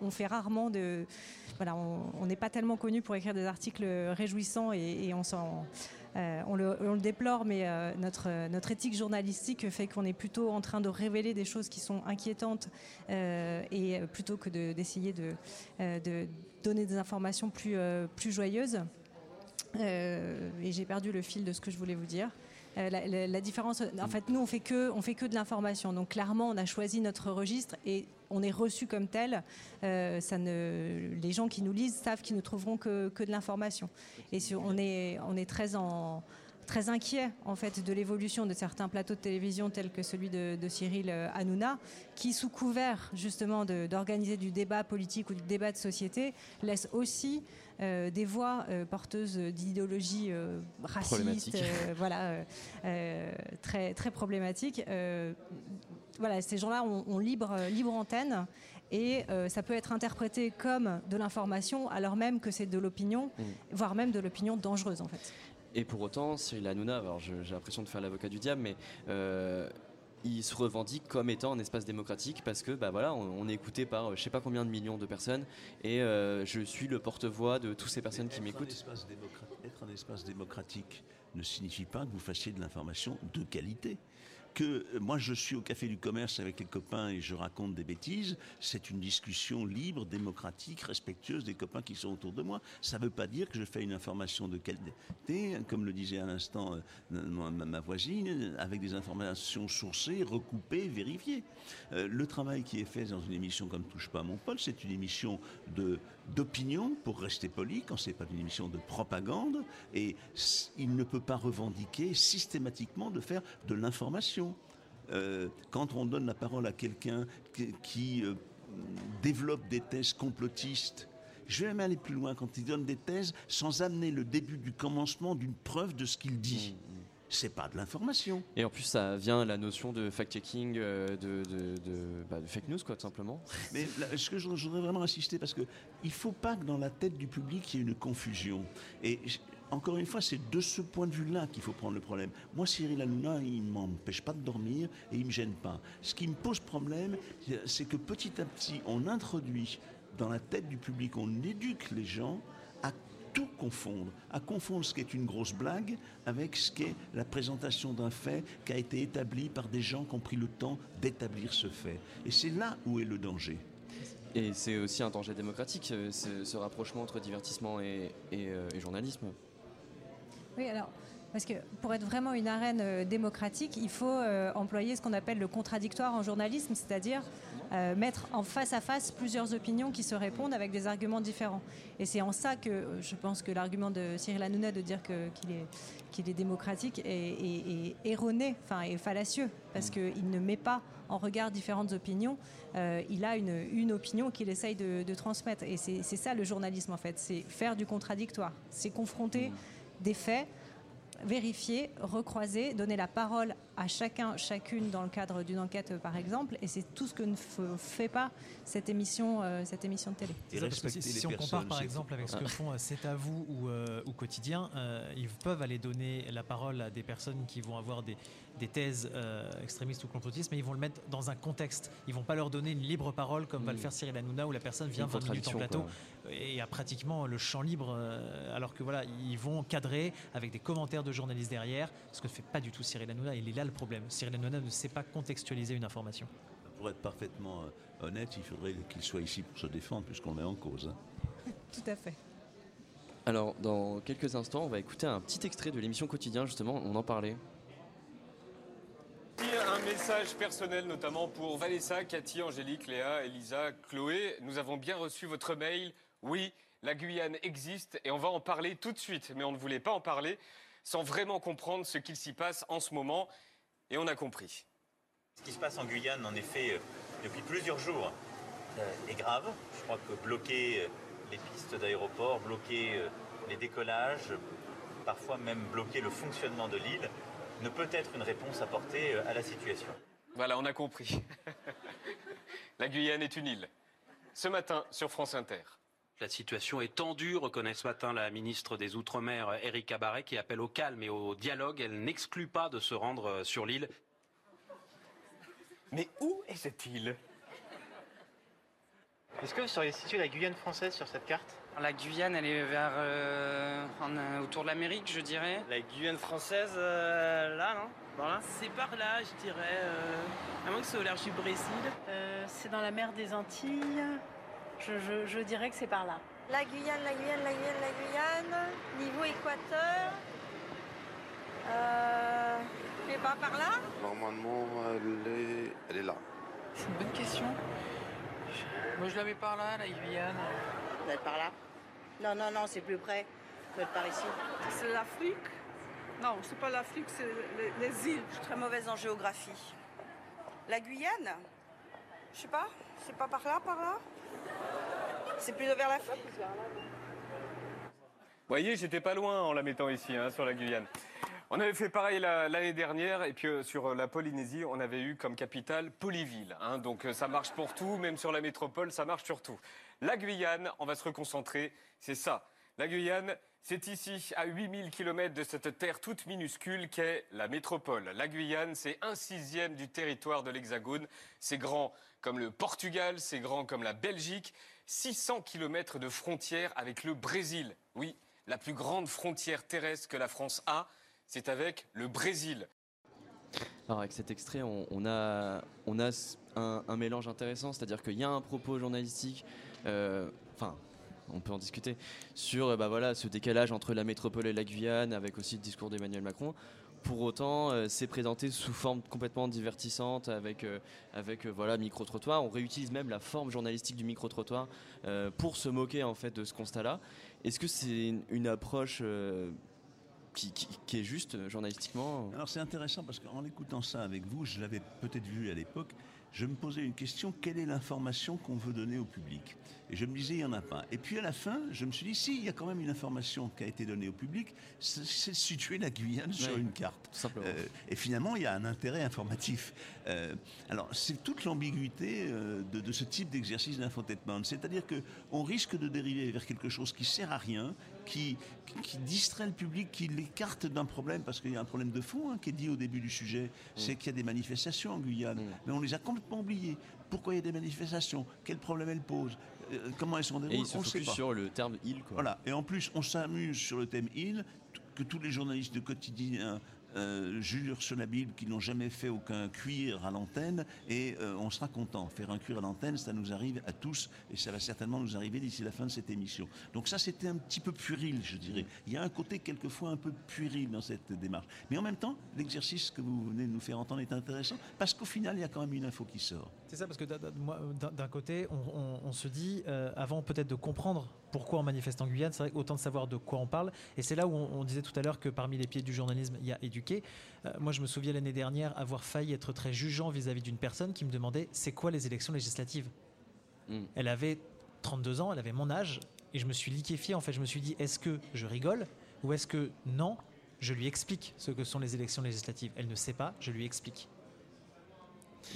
on fait rarement de. Voilà, on n'est pas tellement connu pour écrire des articles réjouissants et, euh, on, le, déplore, mais euh, notre, éthique journalistique fait qu'on est plutôt en train de révéler des choses qui sont inquiétantes euh, et plutôt que de- d'essayer de, donner des informations plus, plus joyeuses. Et j'ai perdu le fil de ce que je voulais vous dire. La, différence, en fait, nous, on fait que, on fait que de l'information. Donc, clairement, on a choisi notre registre et on est reçu comme tel. ça ne, les gens qui nous lisent savent qu'ils ne trouveront que, que de l'information. Et on, est, on est très en très inquiet en fait de l'évolution de certains plateaux de télévision tels que celui de, Cyril euh, Hanouna, qui sous couvert justement d'organiser du débat politique ou du débat de société, laisse aussi euh, des voix euh, porteuses d'idéologie raciste, voilà, très très problématiques. voilà, ces gens-là ont, libre libre antenne et ça peut être interprété comme de l'information alors même que c'est de l'opinion, mmh. voire même de l'opinion dangereuse en fait. Et pour autant, Cyril Hanouna, alors j'ai l'impression de faire l'avocat du diable, mais euh, il se revendique comme étant un espace démocratique parce que bah voilà, on, est écouté par je sais pas combien de millions de personnes et euh, je suis le porte-voix de toutes ces personnes qui m'écoutent. Être un espace démocratique ne signifie pas que vous fassiez de l'information de qualité que moi je suis au café du commerce avec les copains et je raconte des bêtises, c'est une discussion libre, démocratique, respectueuse des copains qui sont autour de moi. Ça ne veut pas dire que je fais une information de qualité, comme le disait à l'instant euh, ma, voisine, avec des informations sourcées, recoupées, vérifiées. Euh, le travail qui est fait dans une émission comme Touche pas à mon c'est une émission de d'opinion, pour rester poli, quand c'est pas une émission de propagande, et il ne peut pas revendiquer systématiquement de faire de l'information. Euh, quand on donne la parole à quelqu'un qui, euh, développe des thèses complotistes, je vais même aller plus loin quand il donne des thèses sans amener le début du commencement d'une preuve de ce qu'il dit. Mmh. C'est pas de l'information. Et en plus, ça vient la notion de fact-checking, euh, de, bah, de, fake news, quoi, tout simplement. Mais ce que je, voudrais vraiment insister, parce que il faut pas que dans la tête du public, il y ait une confusion. Et encore une fois, c'est de ce point de vue-là qu'il faut prendre le problème. Moi, Cyril Hanouna, il ne m'empêche pas de dormir et il ne me gêne pas. Ce qui me pose problème, c'est que petit à petit, on introduit dans la tête du public, on éduque les gens tout confondre, à confondre ce qui est une grosse blague avec ce qui est la présentation d'un fait qui a été établi par des gens qui ont pris le temps d'établir ce fait. Et c'est là où est le danger. Et c'est aussi un danger démocratique, euh, ce, rapprochement entre divertissement et euh, journalisme. Oui, alors, parce que pour être vraiment une arène euh, démocratique, il faut euh, employer ce qu'on appelle le contradictoire en journalisme, c'est-à-dire euh, mettre en face à face plusieurs opinions qui se répondent avec des arguments différents. Et c'est en ça que je pense que l'argument de Cyril Hanouna de dire qu'il est, qu'il est démocratique est, erroné, enfin est fallacieux, parce qu'il ne met pas en regard différentes opinions. il a une, une opinion qu'il essaye de, de, transmettre. Et c'est ça le journalisme en fait, c'est faire du contradictoire, c'est confronter des faits, vérifier, recroiser, donner la parole à chacun, chacune dans le cadre d'une enquête par exemple, et c'est tout ce que ne fait pas cette émission, euh, cette émission de télé. si, on compare par exemple avec ce que font euh, C'est à vous ou, euh, ou Quotidien, ils peuvent aller donner la parole à des personnes qui vont avoir des, des thèses euh, extrémistes ou complotistes, mais ils vont le mettre dans un contexte. Ils vont pas leur donner une libre parole comme va le mm. faire Cyril Hanouna où la personne vient 20 minutes en plateau et a pratiquement le champ libre, euh, alors que voilà, ils vont cadrer avec des commentaires de journalistes derrière, ce que ne fait pas du tout Cyril Hanouna. Il est là le problème. Cyril Hanouna ne sait pas contextualiser une information. Pour être parfaitement euh, honnête, il faudrait qu'il soit ici pour se défendre puisqu'on met en cause. Hein. tout à fait. Alors, dans quelques instants, on va écouter un petit extrait de l'émission Quotidien, justement, on en parlait un message personnel notamment pour Vanessa, Cathy, Angélique, Léa, Elisa, Chloé. Nous avons bien reçu votre mail. Oui, la Guyane existe et on va en parler tout de suite. Mais on ne voulait pas en parler sans vraiment comprendre ce qu'il s'y passe en ce moment. Et on a compris. Ce qui se passe en Guyane, en effet, euh, depuis plusieurs jours, euh, est grave. Je crois que bloquer euh, les pistes d'aéroport, bloquer les décollages, parfois même bloquer le fonctionnement de l'île, ne peut être une réponse apportée euh, à la situation. Voilà, on a compris. la Guyane est une île. Ce matin sur France Inter. La situation est tendue, reconnaît ce matin la ministre des Outre-mer, Erika Barret, qui appelle au calme et au dialogue. Elle n'exclut pas de se rendre euh, sur l'île. Mais où est cette île? Est-ce que vous sauriez situer la Guyane française sur cette carte? La Guyane, elle est vers euh, euh, autour de l'Amérique, je dirais. La Guyane française, euh, là, non? C'est par là, je dirais. à moins que c'est au large du Brésil. c'est dans la mer des Antilles. Je, dirais que c'est par là. La Guyane, la Guyane, la Guyane, la Guyane. Niveau équateur. Euh, pas par là? Normalement, elle est, elle est là. C'est une bonne question. Moi, je la mets par là, la Guyane. Elle est par là? Non, non, non, c'est plus près. Être par ici. C'est l'Afrique? Non, c'est pas l'Afrique, c'est les, les îles. Je suis très mauvaise en géographie. La Guyane? Je sais pas. C'est pas par là, par là? C'est plutôt vers l'Afrique? Vous voyez, j'étais pas loin en la mettant ici, hein, sur la Guyane. On avait fait pareil la- l'année dernière, et puis euh, sur euh, la Polynésie, on avait eu comme capitale Polyville. hein. donc euh, ça marche pour tout, même sur la métropole, ça marche sur tout. La Guyane, on va se reconcentrer, c'est ça. La Guyane, c'est ici, à 8000 km de cette terre toute minuscule qu'est la métropole. La Guyane, c'est un sixième du territoire de l'Hexagone. C'est grand comme le Portugal, c'est grand comme la Belgique. 600 km de frontière avec le Brésil. Oui, la plus grande frontière terrestre que la France a, c'est avec le Brésil. Alors avec cet extrait, on, a, un, mélange intéressant, c'est-à-dire qu'il y a un propos journalistique, enfin, on peut en discuter, sur euh, bah, voilà, ce décalage entre la métropole et la Guyane, avec aussi le discours d'Emmanuel Macron. Pour autant, euh, c'est présenté sous forme complètement divertissante, avec, euh, avec euh, voilà, micro-trottoir. On réutilise même la forme journalistique du micro-trottoir euh, pour se moquer en fait de ce constat-là. Est-ce que c'est une, approche euh, qui, qui- est juste euh, journalistiquement? Alors c'est intéressant parce qu'en écoutant ça avec vous, je l'avais peut-être vu à l'époque, je me posais une question, quelle est l'information qu'on veut donner au public? Et je me disais, il n'y en a pas. Et puis à la fin, je me suis dit, si, il y a quand même une information qui a été donnée au public, c'est de situer la Guyane sur une carte. simplement. Euh, et finalement, il y a un intérêt informatif. Euh, alors c'est toute l'ambiguïté euh, de, de ce type d'exercice d'infotainment. C'est-à-dire qu'on risque de dériver vers quelque chose qui sert à rien, qui, distrait le public, qui l'écarte d'un problème, parce qu'il y a un problème de fond hein, qui est dit au début du sujet, c'est qu'il y a des manifestations en Guyane, mais on les a complètement oubliées. Pourquoi il y a des manifestations? Quel problème elles posent? Euh, Comment elles sont Et déroulées? il se On sait pas. sur le terme île. Quoi. Voilà. Et en plus, on s'amuse sur le thème île, que tous les journalistes de quotidien euh, la Bible qu'ils n'ont jamais fait aucun cuir à l'antenne, et euh, on sera content. Faire un cuir à l'antenne, ça nous arrive à tous, et ça va certainement nous arriver d'ici la fin de cette émission. Donc ça, c'était un petit peu puéril, je dirais. Il y a un côté quelquefois un peu puéril dans cette démarche. Mais en même temps, l'exercice que vous venez de nous faire entendre est intéressant, parce qu'au final, il y a quand même une info qui sort. C'est ça, parce que d'un- côté, on, on- on se dit, euh, avant peut-être de comprendre pourquoi on manifeste en Guyane, c'est vrai qu'autant de savoir de quoi on parle. Et c'est là où on, on disait tout à l'heure que parmi les pieds du journalisme, il y a éduquer. Euh, moi, je me souviens l'année dernière avoir failli être très jugeant vis-à-vis d'une personne qui me demandait c'est quoi les élections législatives? Elle avait 32 ans, elle avait mon âge, et je me suis liquéfié. En fait, je me suis dit est-ce que je rigole ou est-ce que non? Je lui explique ce que sont les élections législatives. Elle ne sait pas, je lui explique.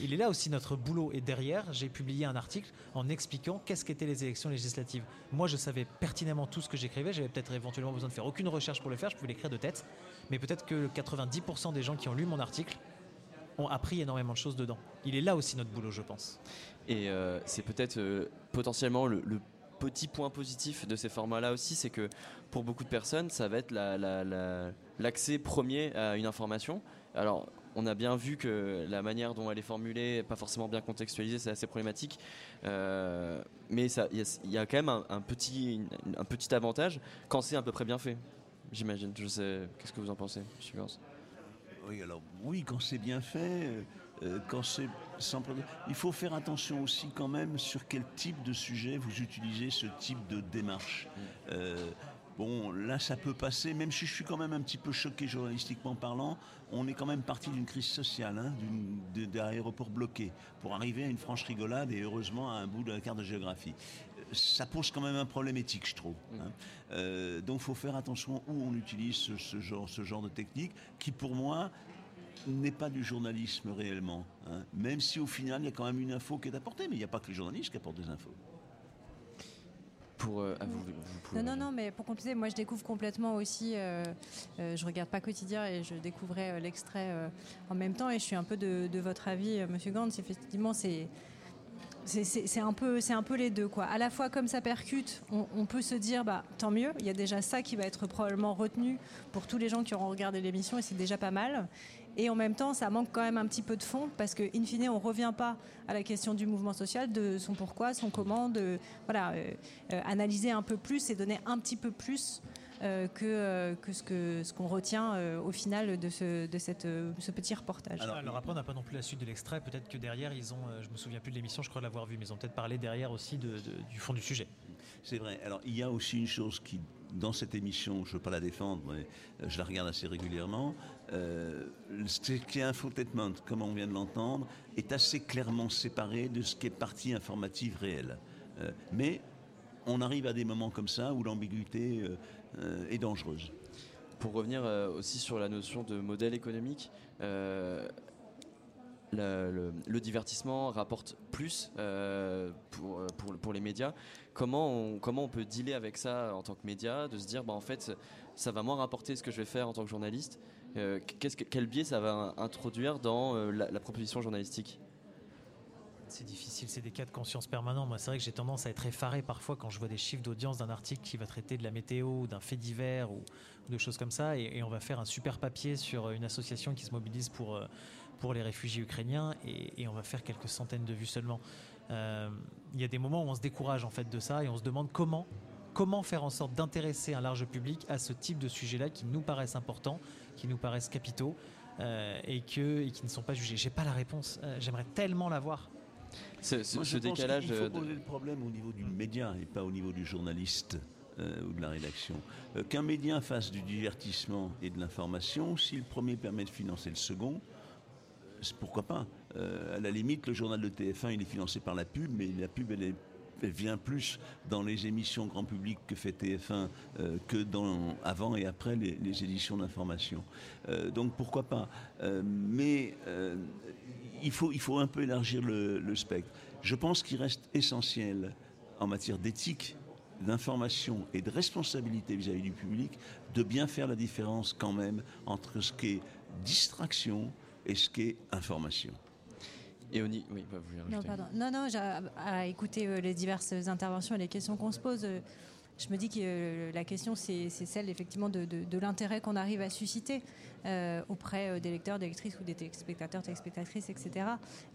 Il est là aussi notre boulot. Et derrière, j'ai publié un article en expliquant qu'est-ce qu'étaient les élections législatives. Moi, je savais pertinemment tout ce que j'écrivais. J'avais peut-être éventuellement besoin de faire aucune recherche pour le faire. Je pouvais l'écrire de tête. Mais peut-être que 90% des gens qui ont lu mon article ont appris énormément de choses dedans. Il est là aussi notre boulot, je pense. Et euh, c'est peut-être euh, potentiellement le, petit point positif de ces formats-là aussi, c'est que pour beaucoup de personnes, ça va être la- la- la- l'accès premier à une information. Alors, on a bien vu que la manière dont elle est formulée, pas forcément bien contextualisée, c'est assez problématique. Euh, mais il y, a- quand même un, petit, avantage quand c'est à peu près bien fait. J'imagine. Je sais. Qu'est-ce que vous en pensez, monsieur Gans Oui, alors oui, quand c'est bien fait, euh, quand c'est sans. Il faut faire attention aussi quand même sur quel type de sujet vous utilisez ce type de démarche. Euh, bon, là, ça peut passer, même si je suis quand même un petit peu choqué journalistiquement parlant, on est quand même parti d'une crise sociale, hein, de- d'aéroports bloqués, pour arriver à une franche rigolade et heureusement à un bout de la carte de géographie. Euh, Ça pose quand même un problème éthique, je trouve. hein. Euh, donc, il faut faire attention où on utilise ce, ce genre, ce genre de technique, qui pour moi n'est pas du journalisme réellement. hein. Même si au final, il y a quand même une info qui est apportée, mais il n'y a pas que les journalistes qui apportent des infos. Pour euh, ah, vous, vous pouvez- Non, non, non, mais pour compléter, moi je découvre complètement aussi. euh, euh, je regarde pas quotidien et je découvrais euh, l'extrait euh, en même temps et je suis un peu de, de votre avis, Monsieur Gantz. Effectivement, c'est. C'est un, peu- c'est un peu les deux. Quoi. À la fois, comme ça percute, on, on peut se dire bah, tant mieux, il y a déjà ça qui va être probablement retenu pour tous les gens qui auront regardé l'émission et c'est déjà pas mal. Et en même temps, ça manque quand même un petit peu de fond parce que, in fine, on ne revient pas à la question du mouvement social, de son pourquoi, son comment, de voilà, euh, euh, analyser un peu plus et donner un petit peu plus euh, que, euh, que ce que ce qu'on retient euh, au final de ce, de cette, euh, ce petit reportage. Alors, après, on n'a pas non plus la suite de l'extrait. Peut-être que derrière, ils ont, euh, je me souviens plus de l'émission, je crois l'avoir vu, mais ils ont peut-être parlé derrière aussi de- de- du fond du sujet. C'est vrai. Alors, il y a aussi une chose qui, dans cette émission, je ne veux pas la défendre, mais je la regarde assez régulièrement, euh, ce qui est infotainment, comme on vient de l'entendre, est assez clairement séparé de ce qui est partie informative réelle. Euh, mais on arrive à des moments comme ça où l'ambiguïté euh, euh, est dangereuse. Pour revenir euh, aussi sur la notion de modèle économique, le, divertissement rapporte plus euh, pour, euh, pour, pour les médias. Comment on, comment on peut dealer avec ça en tant que média, de se dire bah, en fait ça va moins rapporter ce que je vais faire en tant que journaliste Euh, Quel biais ça va introduire dans la, proposition journalistique? C'est difficile, c'est des cas de conscience permanents. Moi, c'est vrai que j'ai tendance à être effaré parfois quand je vois des chiffres d'audience d'un article qui va traiter de la météo, d'un fait divers ou, de choses comme ça, et, on va faire un super papier sur une association qui se mobilise pour, pour les réfugiés ukrainiens, et, et on va faire quelques centaines de vues seulement. Euh, Il y a des moments où on se décourage en fait de ça, et on se demande comment comment faire en sorte d'intéresser un large public à ce type de sujet-là qui nous paraissent importants, qui nous paraissent capitaux euh, et, que, et qui ne sont pas jugés. J'ai pas la réponse. Euh, J'aimerais tellement l'avoir. Ce, ce- Moi, je ce pense décalage qu'il faut de- poser le problème au niveau du média et pas au niveau du journaliste euh, ou de la rédaction. Euh, Qu'un média fasse du divertissement et de l'information, si le premier permet de financer le second, euh, pourquoi pas. Euh, à la limite, le journal de TF1, il est financé par la pub, mais la pub, elle, vient plus dans les émissions grand public que fait TF1 euh, que dans, avant et après les, éditions d'information. Euh, donc pourquoi pas. Mais il, faut, un peu élargir le spectre. Je pense qu'il reste essentiel en matière d'éthique d'information et de responsabilité vis-à-vis du public, de bien faire la différence quand même entre ce qui est distraction et ce qui est information? Et on y... Oui, bah, vous voulez Non, pardon. Non, non, j'ai- à écouter euh, les diverses interventions et les questions qu'on se pose, euh, je me dis que euh, la question, c'est c'est celle effectivement de, de- de l'intérêt qu'on arrive à susciter euh, auprès euh, des lecteurs, des lectrices ou des téléspectateurs, téléspectatrices, etc.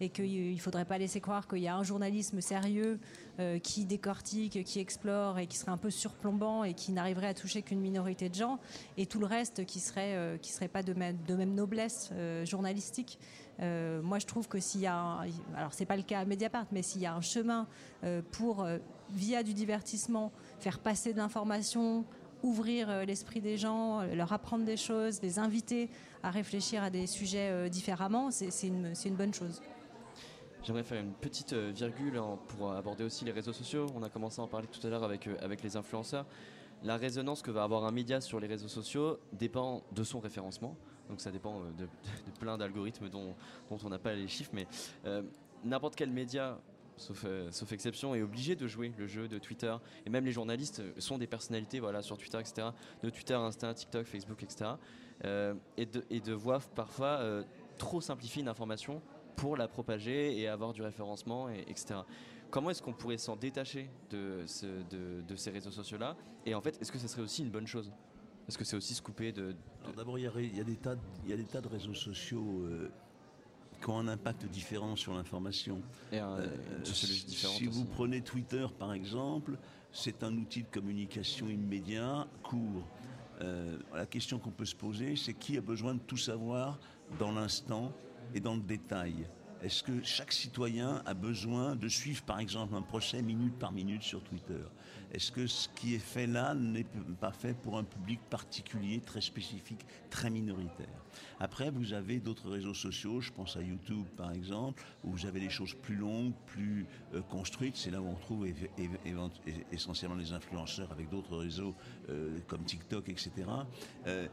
Et qu'il ne faudrait pas laisser croire qu'il y a un journalisme sérieux euh, qui décortique, qui explore et qui serait un peu surplombant et qui n'arriverait à toucher qu'une minorité de gens, et tout le reste qui serait, euh, qui serait pas de même, noblesse euh, journalistique. Euh, moi, je trouve que s'il y a, un, alors c'est pas le cas à Mediapart, mais s'il y a un chemin euh, pour, euh, via du divertissement, faire passer de l'information, ouvrir euh, l'esprit des gens, euh, leur apprendre des choses, les inviter à réfléchir à des sujets euh, différemment, c'est une, bonne chose. J'aimerais faire une petite virgule pour aborder aussi les réseaux sociaux. On a commencé à en parler tout à l'heure avec, les influenceurs. La résonance que va avoir un média sur les réseaux sociaux dépend de son référencement. Donc ça dépend de, plein d'algorithmes dont, on n'a pas les chiffres. Mais n'importe quel média, sauf, euh, sauf exception, est obligé de jouer le jeu de Twitter. Et même les journalistes sont des personnalités voilà, sur Twitter, etc. De Twitter, Insta, TikTok, Facebook, etc. Euh, et, de, et voir parfois euh, trop simplifier une information pour la propager et avoir du référencement, et, etc. Comment est-ce qu'on pourrait s'en détacher de, ce- de, de ces réseaux sociaux-là? Et en fait, est-ce que ce serait aussi une bonne chose? Est-ce que c'est aussi se couper de... D'abord, il y y y a des tas de réseaux sociaux qui ont un impact différent sur l'information. Une sociologie si- vous aussi. prenez Twitter, par exemple, c'est un outil de communication immédiat, court. Euh, la question qu'on peut se poser, c'est qui a besoin de tout savoir dans l'instant et dans le détail? Est-ce que chaque citoyen a besoin de suivre, par exemple, un procès minute par minute sur Twitter? Est-ce que ce qui est fait là n'est pas fait pour un public particulier, très spécifique, très minoritaire? Après, vous avez d'autres réseaux sociaux, je pense à YouTube par exemple, où vous avez des choses plus longues, plus euh, construites. C'est là où on trouve essentiellement les influenceurs avec d'autres réseaux euh, comme TikTok, etc. euh,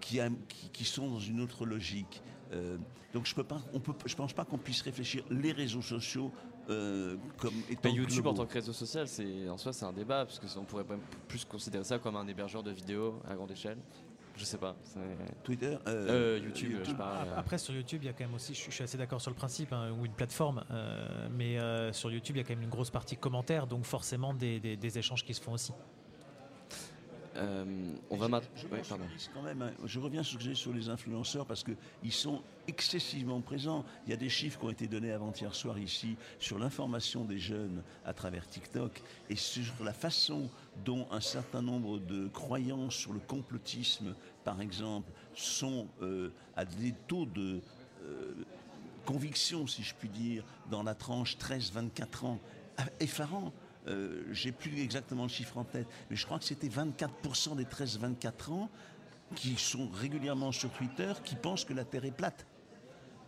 qui sont dans une autre logique. Euh, donc je peux pas, on peut, je pense pas qu'on puisse réfléchir les réseaux sociaux euh, comme étant Mais YouTube en globaux. tant que réseau social, c'est en soi c'est un débat parce que on pourrait même plus considérer ça comme un hébergeur de vidéos à grande échelle. Je sais pas. Twitter, Euh, YouTube, je parle. euh, Après, sur YouTube, il y a quand même aussi, je suis- je suis assez d'accord sur le principe, hein, ou une plateforme, euh, mais euh, sur YouTube, il y a quand même une grosse partie commentaires, donc forcément des, des- des échanges qui se font aussi. Euh, on va maintenant. Je, quand même, hein. je reviens sur, sur les influenceurs parce qu'ils sont excessivement présents. Il y a des chiffres qui ont été donnés avant-hier soir ici sur l'information des jeunes à travers TikTok et sur la façon dont un certain nombre de croyances sur le complotisme, par exemple, sont euh, à des taux de euh, conviction, si je puis dire, dans la tranche 13-24 ans, effarant. Euh, j'ai plus exactement le chiffre en tête, mais je crois que c'était 24% des 13-24 ans qui sont régulièrement sur Twitter qui pensent que la Terre est plate.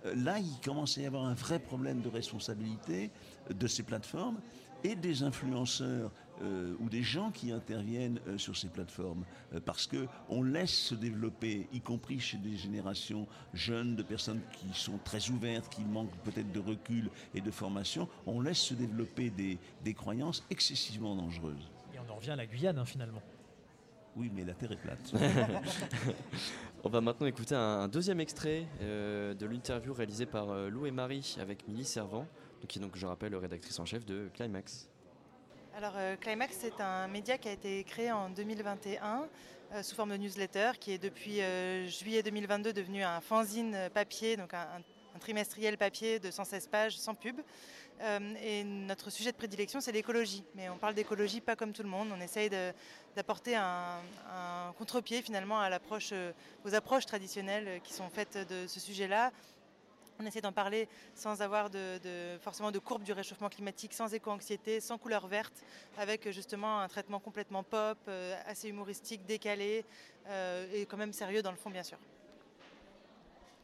Euh, là, il commence à y avoir un vrai problème de responsabilité de ces plateformes et des influenceurs euh, ou des gens qui interviennent euh, sur ces plateformes, euh, parce que on laisse se développer, y compris chez des générations jeunes, de personnes qui sont très ouvertes, qui manquent peut-être de recul et de formation, on laisse se développer des, des croyances excessivement dangereuses. Et on en revient à la Guyane hein, finalement. Oui, mais la Terre est plate. on va maintenant écouter un deuxième extrait de l'interview réalisée par Lou et Marie avec Milly Servant, qui est donc, je rappelle, rédactrice en chef de Climax. Alors euh, Climax, c'est un média qui a été créé en 2021 euh, sous forme de newsletter, qui est depuis euh, juillet 2022 devenu un fanzine papier, donc un, trimestriel papier de 116 pages sans pub. et notre sujet de prédilection, c'est l'écologie. Mais on parle d'écologie pas comme tout le monde. On essaye d'apporter un, contre-pied finalement aux approches traditionnelles qui sont faites de ce sujet-là, on essaie d'en parler sans avoir de, forcément de courbe du réchauffement climatique, sans éco-anxiété, sans couleur verte, avec justement un traitement complètement pop, euh, assez humoristique, décalé euh, et quand même sérieux dans le fond bien sûr.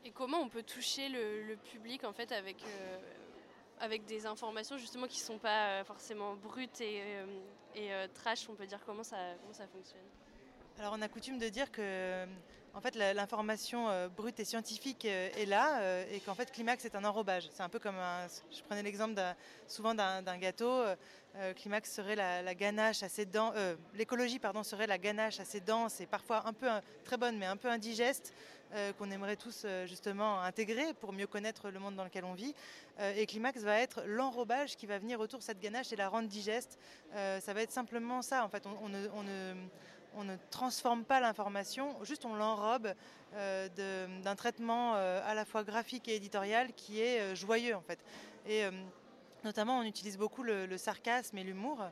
Et comment on peut toucher le, public en fait avec, euh, avec des informations justement qui ne sont pas forcément brutes et, trash, on peut dire? Comment ça fonctionne? Alors on a coutume de dire que en fait, l'information euh, brute et scientifique euh, est là euh, et qu'en fait, Climax est un enrobage. C'est un peu comme un, je prenais l'exemple souvent d'un gâteau. Climax serait la, ganache assez dense, l'écologie pardon serait la ganache assez dense et parfois un peu très bonne mais un peu indigeste qu'on aimerait tous justement intégrer pour mieux connaître le monde dans lequel on vit. et Climax va être l'enrobage qui va venir autour de cette ganache et la rendre digeste. ça va être simplement ça. En fait, on, ne, on ne transforme pas l'information, juste on l'enrobe euh, d'un traitement euh, à la fois graphique et éditorial qui est euh, joyeux en fait. Et notamment on utilise beaucoup le, sarcasme et l'humour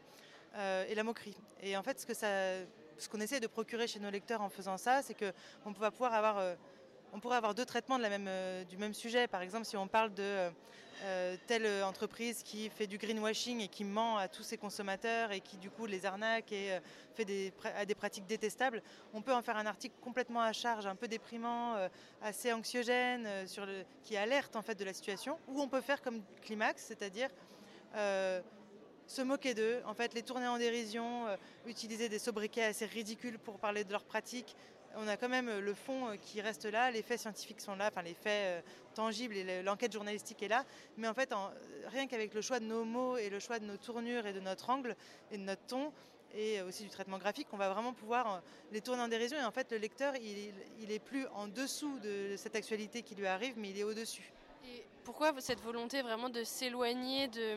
et la moquerie. Et en fait ce ce qu'on essaie de procurer chez nos lecteurs en faisant ça, c'est qu'on va pouvoir avoir on pourrait avoir deux traitements même, du même sujet. Par exemple, si on parle de euh, telle entreprise qui fait du greenwashing et qui ment à tous ses consommateurs et qui du coup les arnaque et euh, fait des, pratiques détestables, on peut en faire un article complètement à charge, un peu déprimant, euh, assez anxiogène, qui alerte en fait de la situation. Ou on peut faire comme Climax, c'est-à-dire se moquer d'eux, en fait les tourner en dérision, utiliser des sobriquets assez ridicules pour parler de leurs pratiques, on a quand même euh, le fond euh, qui reste là, les faits scientifiques sont là, enfin les faits euh, tangibles et l'enquête journalistique est là. Mais en fait, rien qu'avec le choix de nos mots et le choix de nos tournures et de notre angle et de notre ton, et aussi du traitement graphique, on va vraiment pouvoir les tourner en dérision. Et en fait, le lecteur, il, il est plus en dessous de cette actualité qui lui arrive, mais il est au-dessus. Et pourquoi cette volonté vraiment de s'éloigner de,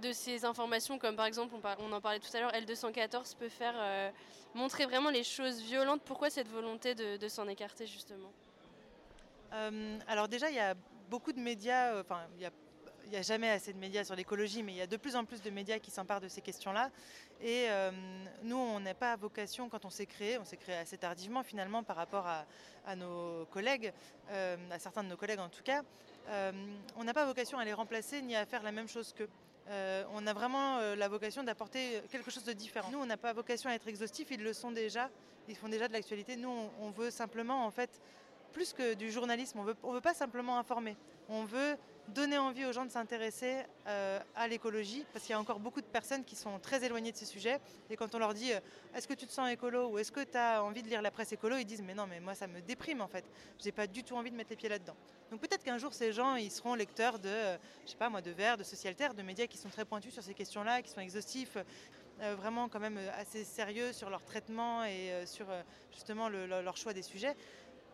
de ces informations, comme par exemple, on, en parlait tout à l'heure, L214 peut faire euh, montrer vraiment les choses violentes. Pourquoi cette volonté de, s'en écarter justement? Euh, Alors déjà, il y a beaucoup de médias, euh, enfin, il n'y a, jamais assez de médias sur l'écologie, mais il y a de plus en plus de médias qui s'emparent de ces questions-là. Et nous, on n'a pas vocation, quand on s'est créé, on s'est créé assez tardivement finalement par rapport à, nos collègues, à certains de nos collègues en tout cas, on n'a pas vocation à les remplacer ni à faire la même chose qu'eux. Euh, on a vraiment euh, la vocation d'apporter quelque chose de différent. Nous, on n'a pas vocation à être exhaustifs, ils le sont déjà, ils font déjà de l'actualité. Nous, on, veut simplement, en fait, plus que du journalisme, on veut, veut pas simplement informer, on veut donner envie aux gens de s'intéresser euh, à l'écologie, parce qu'il y a encore beaucoup de personnes qui sont très éloignées de ces sujets. Et quand on leur dit est-ce que tu te sens écolo ou est-ce que tu as envie de lire la presse écolo, ils disent mais non, mais moi ça me déprime en fait. J'ai pas du tout envie de mettre les pieds là-dedans. Donc peut-être qu'un jour ces gens ils seront lecteurs de, je sais pas moi, de Verts, de Socialterre, de médias qui sont très pointus sur ces questions-là, qui sont exhaustifs. Euh, vraiment quand même assez sérieux sur leur traitement et euh, sur justement leur choix des sujets.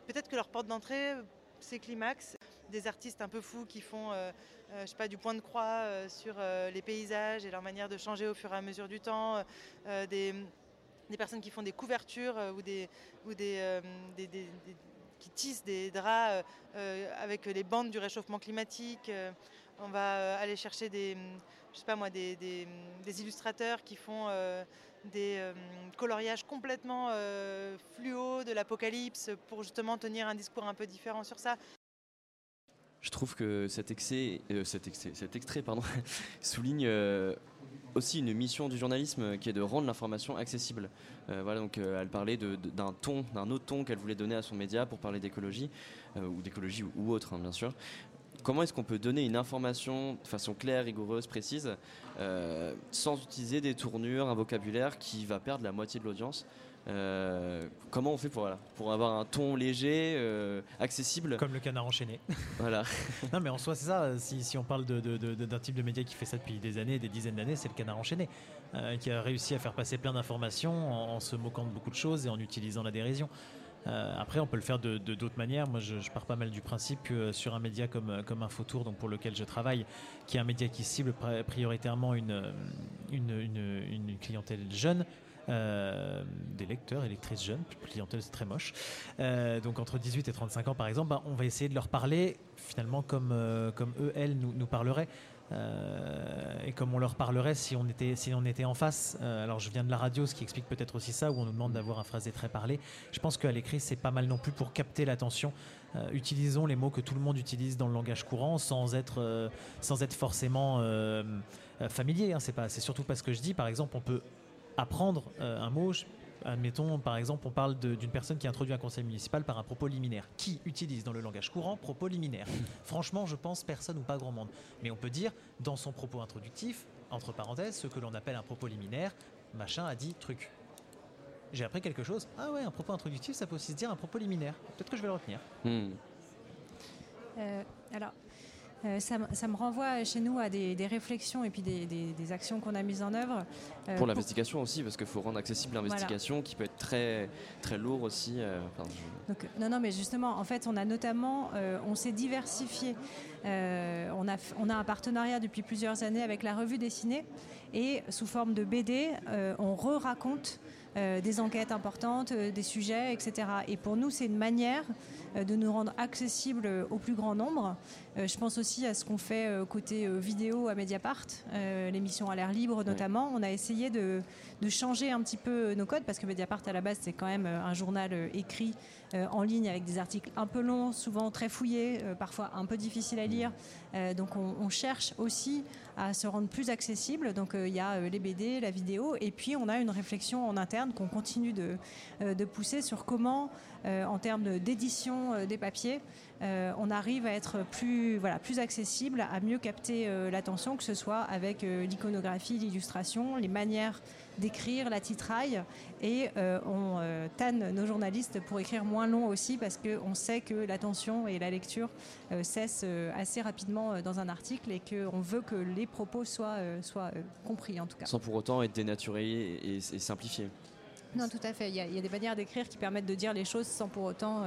Peut-être que leur porte d'entrée, c'est Climax des artistes un peu fous qui font euh, euh, je pas, du point de croix euh, sur les paysages et leur manière de changer au fur et à mesure du temps, des, personnes qui font des couvertures ou des, qui tissent des draps avec les bandes du réchauffement climatique. on va aller chercher des, illustrateurs qui font des coloriages complètement fluo de l'apocalypse pour justement tenir un discours un peu différent sur ça. Je trouve que cet, cet extrait souligne aussi une mission du journalisme qui est de rendre l'information accessible. Euh, voilà, donc euh, elle parlait d'un ton, d'un autre ton qu'elle voulait donner à son média pour parler d'écologie euh, ou d'écologie ou, autre, hein, bien sûr. Comment est-ce qu'on peut donner une information de façon claire, rigoureuse, précise, sans utiliser des tournures, un vocabulaire qui va perdre la moitié de l'audience euh, comment on fait pour, voilà, pour avoir un ton léger, euh, accessible Comme le canard enchaîné. Voilà. non, mais en soi, c'est ça. Si, si, on parle d'un de, de, type de média qui fait ça depuis des années, des dizaines d'années, c'est le canard enchaîné, euh, qui a réussi à faire passer plein d'informations en, se moquant de beaucoup de choses et en utilisant la dérision. après, on peut le faire de d'autres manières. Moi, je, pars pas mal du principe que sur un média comme, comme InfoTour, donc pour lequel je travaille, qui est un média qui cible prioritairement une, une, une, une clientèle jeune, euh, des lecteurs et lectrices jeunes, clientèle c'est très moche. Euh, donc entre 18 et 35 ans par exemple, bah, on va essayer de leur parler finalement comme, euh, comme eux, elles nous, parleraient. et comme on leur parlerait si on était, si on était en face. alors je viens de la radio, ce qui explique peut-être aussi ça, où on nous demande d'avoir un phrasé très parlé. Je pense qu'à l'écrit, c'est pas mal non plus pour capter l'attention. utilisons les mots que tout le monde utilise dans le langage courant sans être, sans être forcément familier. Hein. c'est, c'est surtout pas ce que je dis. Par exemple, on peut apprendre euh, un mot. Admettons, par exemple, on parle d'une personne qui introduit un conseil municipal par un propos liminaire. Qui utilise dans le langage courant propos liminaire Franchement, je pense personne ou pas grand monde. Mais on peut dire, dans son propos introductif, entre parenthèses, ce que l'on appelle un propos liminaire, machin a dit truc. J'ai appris quelque chose. Ah ouais, un propos introductif, ça peut aussi se dire un propos liminaire. Peut-être que je vais le retenir. Hmm. Euh, alors, euh, ça, me renvoie chez nous à des, réflexions et puis des, actions qu'on a mises en œuvre. Euh, pour l'investigation aussi, parce qu'il faut rendre accessible l'investigation qui peut être très, très lourd aussi. Euh, non, non, mais justement, en fait, on a notamment, on s'est diversifié. on, a, on a un partenariat depuis plusieurs années avec la revue dessinée et sous forme de BD, on re-raconte des enquêtes importantes, des sujets, etc. Et pour nous, c'est une manière de nous rendre accessibles au plus grand nombre. Euh, je pense aussi à ce qu'on fait euh, côté euh, vidéo à Mediapart, l'émission à l'air libre notamment. On a essayé de, changer un petit peu nos codes parce que Mediapart à la base c'est quand même un journal écrit en ligne avec des articles un peu longs, souvent très fouillés, parfois un peu difficiles à lire. donc on, cherche aussi à se rendre plus accessible. Donc il y a les BD, la vidéo, et puis on a une réflexion en interne qu'on continue de, de, pousser sur comment, en termes d'édition des papiers, euh, on arrive à être plus, voilà, plus accessible, à mieux capter euh, l'attention, que ce soit avec euh, l'iconographie, l'illustration, les manières d'écrire, la titraille. Et on tanne nos journalistes pour écrire moins long aussi, parce qu'on sait que l'attention et la lecture cessent assez rapidement dans un article et qu'on veut que les propos soient, soient compris en tout cas. Sans pour autant être dénaturés et, simplifiés. Non, tout à fait. Il y, a, il y, a, des manières d'écrire qui permettent de dire les choses sans pour autant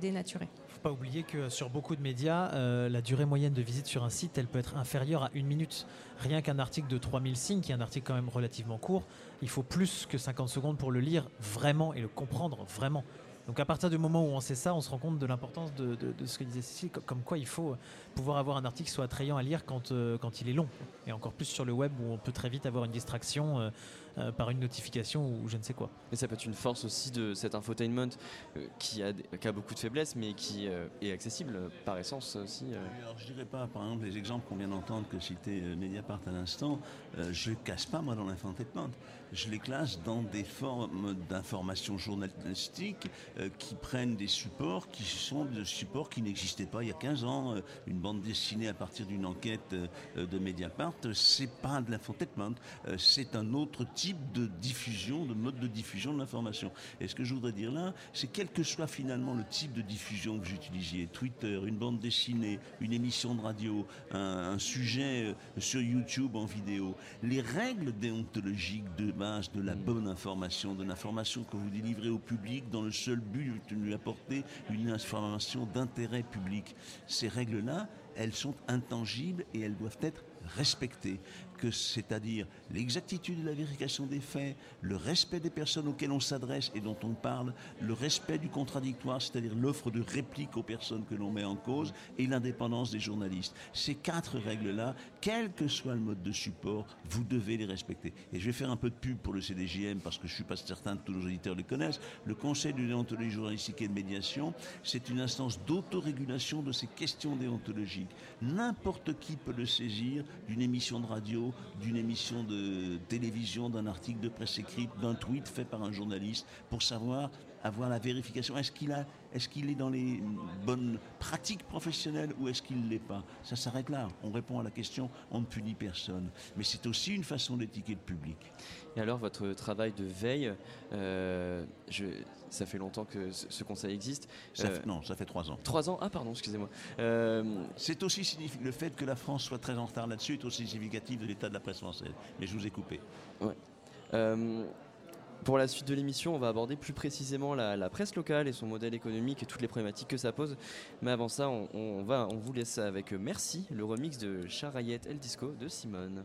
dénaturer pas oublier que sur beaucoup de médias, euh, la durée moyenne de visite sur un site, elle peut être inférieure à une minute. Rien qu'un article de 3000 signes, qui est un article quand même relativement court, il faut plus que 50 secondes pour le lire vraiment et le comprendre vraiment. Donc à partir du moment où on sait ça, on se rend compte de l'importance de, ce que disait Cécile, comme quoi il faut pouvoir avoir un article qui soit attrayant à lire quand, euh, quand il est long. Et encore plus sur le web où on peut très vite avoir une distraction. Euh, euh, par une notification ou je ne sais quoi. Mais ça peut être une force aussi de cet infotainment euh, qui, a, qui, a, beaucoup de faiblesses mais qui euh, est accessible par essence aussi. Alors je dirais pas, par exemple, les exemples qu'on vient d'entendre que citait Mediapart à l'instant, je ne casse pas moi dans l'infotainment je les classe dans des formes d'information journalistique qui prennent des supports qui sont des supports qui n'existaient pas il y a 15 ans. une bande dessinée à partir d'une enquête de Mediapart, c'est pas de l'infotainment, c'est un autre type de diffusion, de mode de diffusion de l'information. Et ce que je voudrais dire là, c'est quel que soit finalement le type de diffusion que vous utilisiez, Twitter, une bande dessinée, une émission de radio, un, sujet euh, sur YouTube en vidéo, les règles déontologiques de de la bonne information, de l'information que vous délivrez au public dans le seul but de lui apporter une information d'intérêt public, ces règles-là, elles sont intangibles et elles doivent être respectées c'est-à-dire l'exactitude de la vérification des faits, le respect des personnes auxquelles on s'adresse et dont on parle, le respect du contradictoire, c'est-à-dire l'offre de réplique aux personnes que l'on met en cause, et l'indépendance des journalistes. Ces quatre règles-là, quel que soit le mode de support, vous devez les respecter. Et je vais faire un peu de pub pour le CDJM parce que je suis pas certain que tous nos auditeurs le connaissent. Le Conseil de déontologie journalistique et de médiation, c'est une instance d'autorégulation de ces questions déontologiques. N'importe qui peut le saisir d'une émission de radio, d'une émission de télévision, d'un article de presse écrite, d'un tweet fait par un journaliste pour savoir avoir la vérification. Est-ce qu'il est dans les bonnes pratiques professionnelles ou est-ce qu'il ne l'est pas? Ça s'arrête là. On répond à la question, on ne punit personne. Mais c'est aussi une façon d'étiqueter le public. Et alors, votre travail de veille, euh, je, ça fait longtemps que ce, ce conseil existe. Ça Euh, fait- non, ça fait trois ans. Trois ans? Ah, pardon, excusez-moi. Euh, C'est aussi significatif. Le fait que la France soit très en retard là-dessus est aussi significatif de l'état de la presse française. Mais je vous ai coupé. Ouais. Pour la suite de l'émission, on va aborder plus précisément la, presse locale et son modèle économique et toutes les problématiques que ça pose. Mais avant ça, on, on va, on vous laisse avec Merci, le remix de Charayette El Disco de Simone.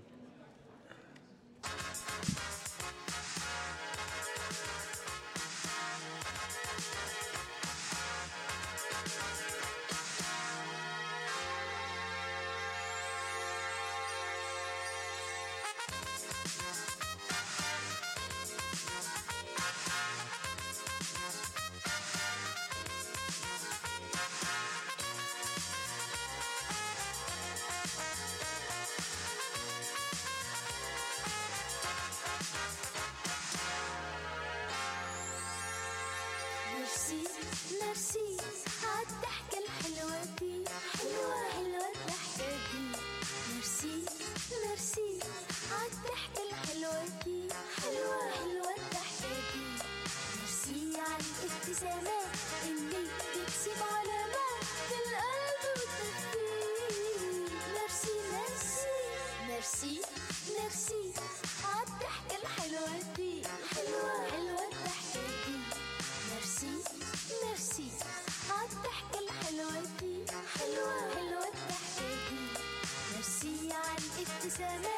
ميرسي ميرسي عالضحكة الحلوة دي حلوة حلوة الضحكة دي. ميرسي ميرسي عالضحكة الحلوة دي حلوة حلوة الضحكة دي. ميرسي عالابتسامات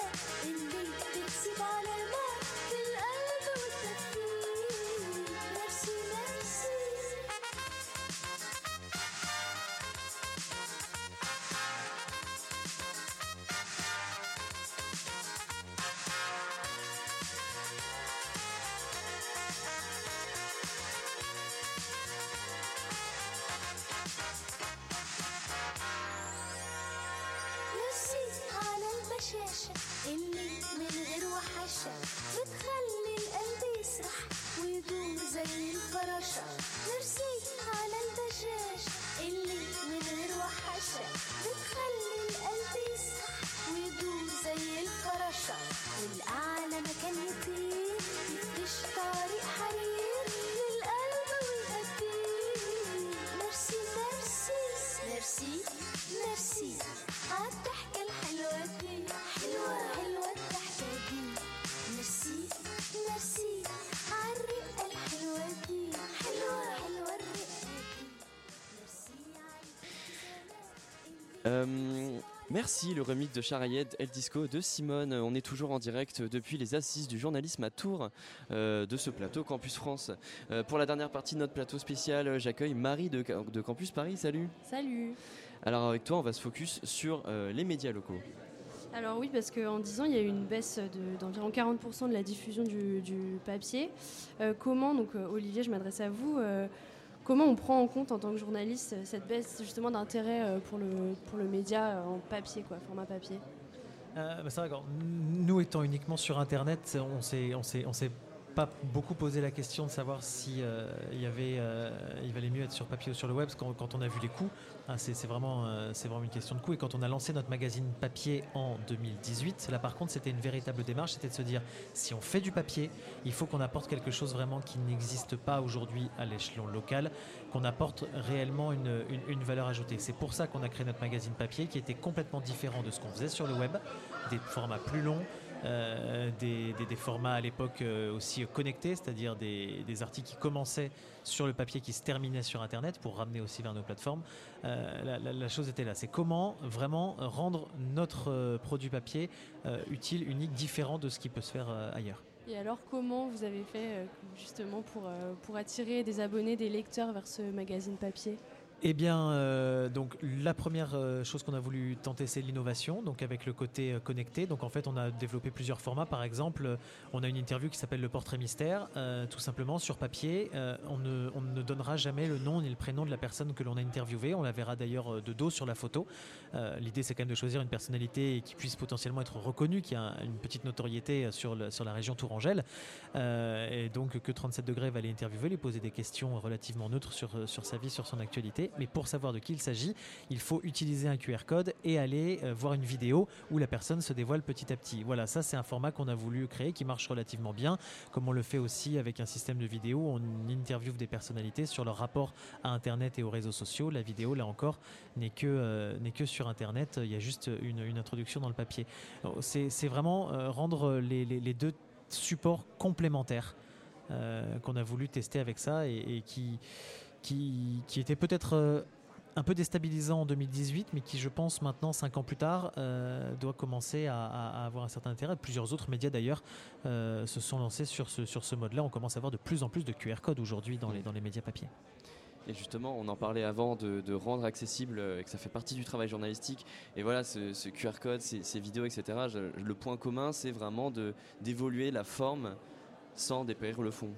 Euh, merci, le remix de Charayed El Disco de Simone. On est toujours en direct depuis les assises du journalisme à Tours euh, de ce plateau Campus France. Euh, pour la dernière partie de notre plateau spécial, j'accueille Marie de, de Campus Paris. Salut. Salut Alors avec toi, on va se focus sur les médias locaux. Alors oui, parce qu'en 10 ans, il y a eu une baisse de- d'environ 40% de la diffusion du, du papier. Comment, donc Olivier, je m'adresse à vous, comment on prend en compte en tant que journaliste euh, cette baisse justement d'intérêt euh, pour le, pour le média euh, en papier, quoi, format papier? Bah, nous étant uniquement sur Internet, on s'est, pas beaucoup posé la question de savoir si euh, euh, il valait mieux être sur papier ou sur le web. Parce que quand, on a vu les coûts, hein, c'est vraiment, euh, c'est vraiment une question de coût. Et quand on a lancé notre magazine papier en 2018, là par contre, c'était une véritable démarche, c'était de se dire si on fait du papier, il faut qu'on apporte quelque chose vraiment qui n'existe pas aujourd'hui à l'échelon local, qu'on apporte réellement une, une- une valeur ajoutée. C'est pour ça qu'on a créé notre magazine papier qui était complètement différent de ce qu'on faisait sur le web, des formats plus longs, euh, des, formats à l'époque euh, aussi connectés, c'est-à-dire des, articles qui commençaient sur le papier qui se terminaient sur Internet pour ramener aussi vers nos plateformes. Euh, la, chose était là, c'est comment vraiment rendre notre produit papier utile, unique, différent de ce qui peut se faire ailleurs. Et alors, comment vous avez fait justement pour, pour attirer des abonnés, des lecteurs vers ce magazine papier? Eh bien, euh, donc la première euh, chose qu'on a voulu tenter, c'est l'innovation, donc avec le côté euh, connecté. Donc en fait, on a développé plusieurs formats. Par exemple, on a une interview qui s'appelle le portrait mystère. Tout simplement, sur papier, on, ne, on ne donnera jamais le nom ni le prénom de la personne que l'on a interviewée. On la verra d'ailleurs de dos sur la photo. L'idée, c'est quand même de choisir une personnalité qui puisse potentiellement être reconnue, qui a une petite notoriété sur, sur la région Tourangelle. Et donc que 37 degrés va les interviewer, lui poser des questions relativement neutres sur, sur sa vie, sur son actualité. Mais pour savoir de qui il s'agit, il faut utiliser un QR code et aller euh, voir une vidéo où la personne se dévoile petit à petit. Voilà, ça c'est un format qu'on a voulu créer qui marche relativement bien, comme on le fait aussi avec un système de vidéo. On interviewe des personnalités sur leur rapport à Internet et aux réseaux sociaux. La vidéo, là encore, n'est que, euh, que sur Internet. Il y a juste une, introduction dans le papier. Donc, C'est vraiment euh, rendre les, deux supports complémentaires euh, qu'on a voulu tester avec ça et qui, qui, qui était peut-être euh, un peu déstabilisant en 2018, mais qui, je pense, maintenant, cinq ans plus tard, euh, doit commencer à, avoir un certain intérêt. Plusieurs autres médias, d'ailleurs, euh, se sont lancés sur ce, sur ce mode-là. On commence à avoir de plus en plus de QR codes aujourd'hui dans les, dans les médias papier. Et justement, on en parlait avant de, de rendre accessible euh, et que ça fait partie du travail journalistique. Et voilà, ce, ce QR code, ces, ces vidéos, etc. je- le point commun, c'est vraiment d'évoluer la forme sans dépérir le fond.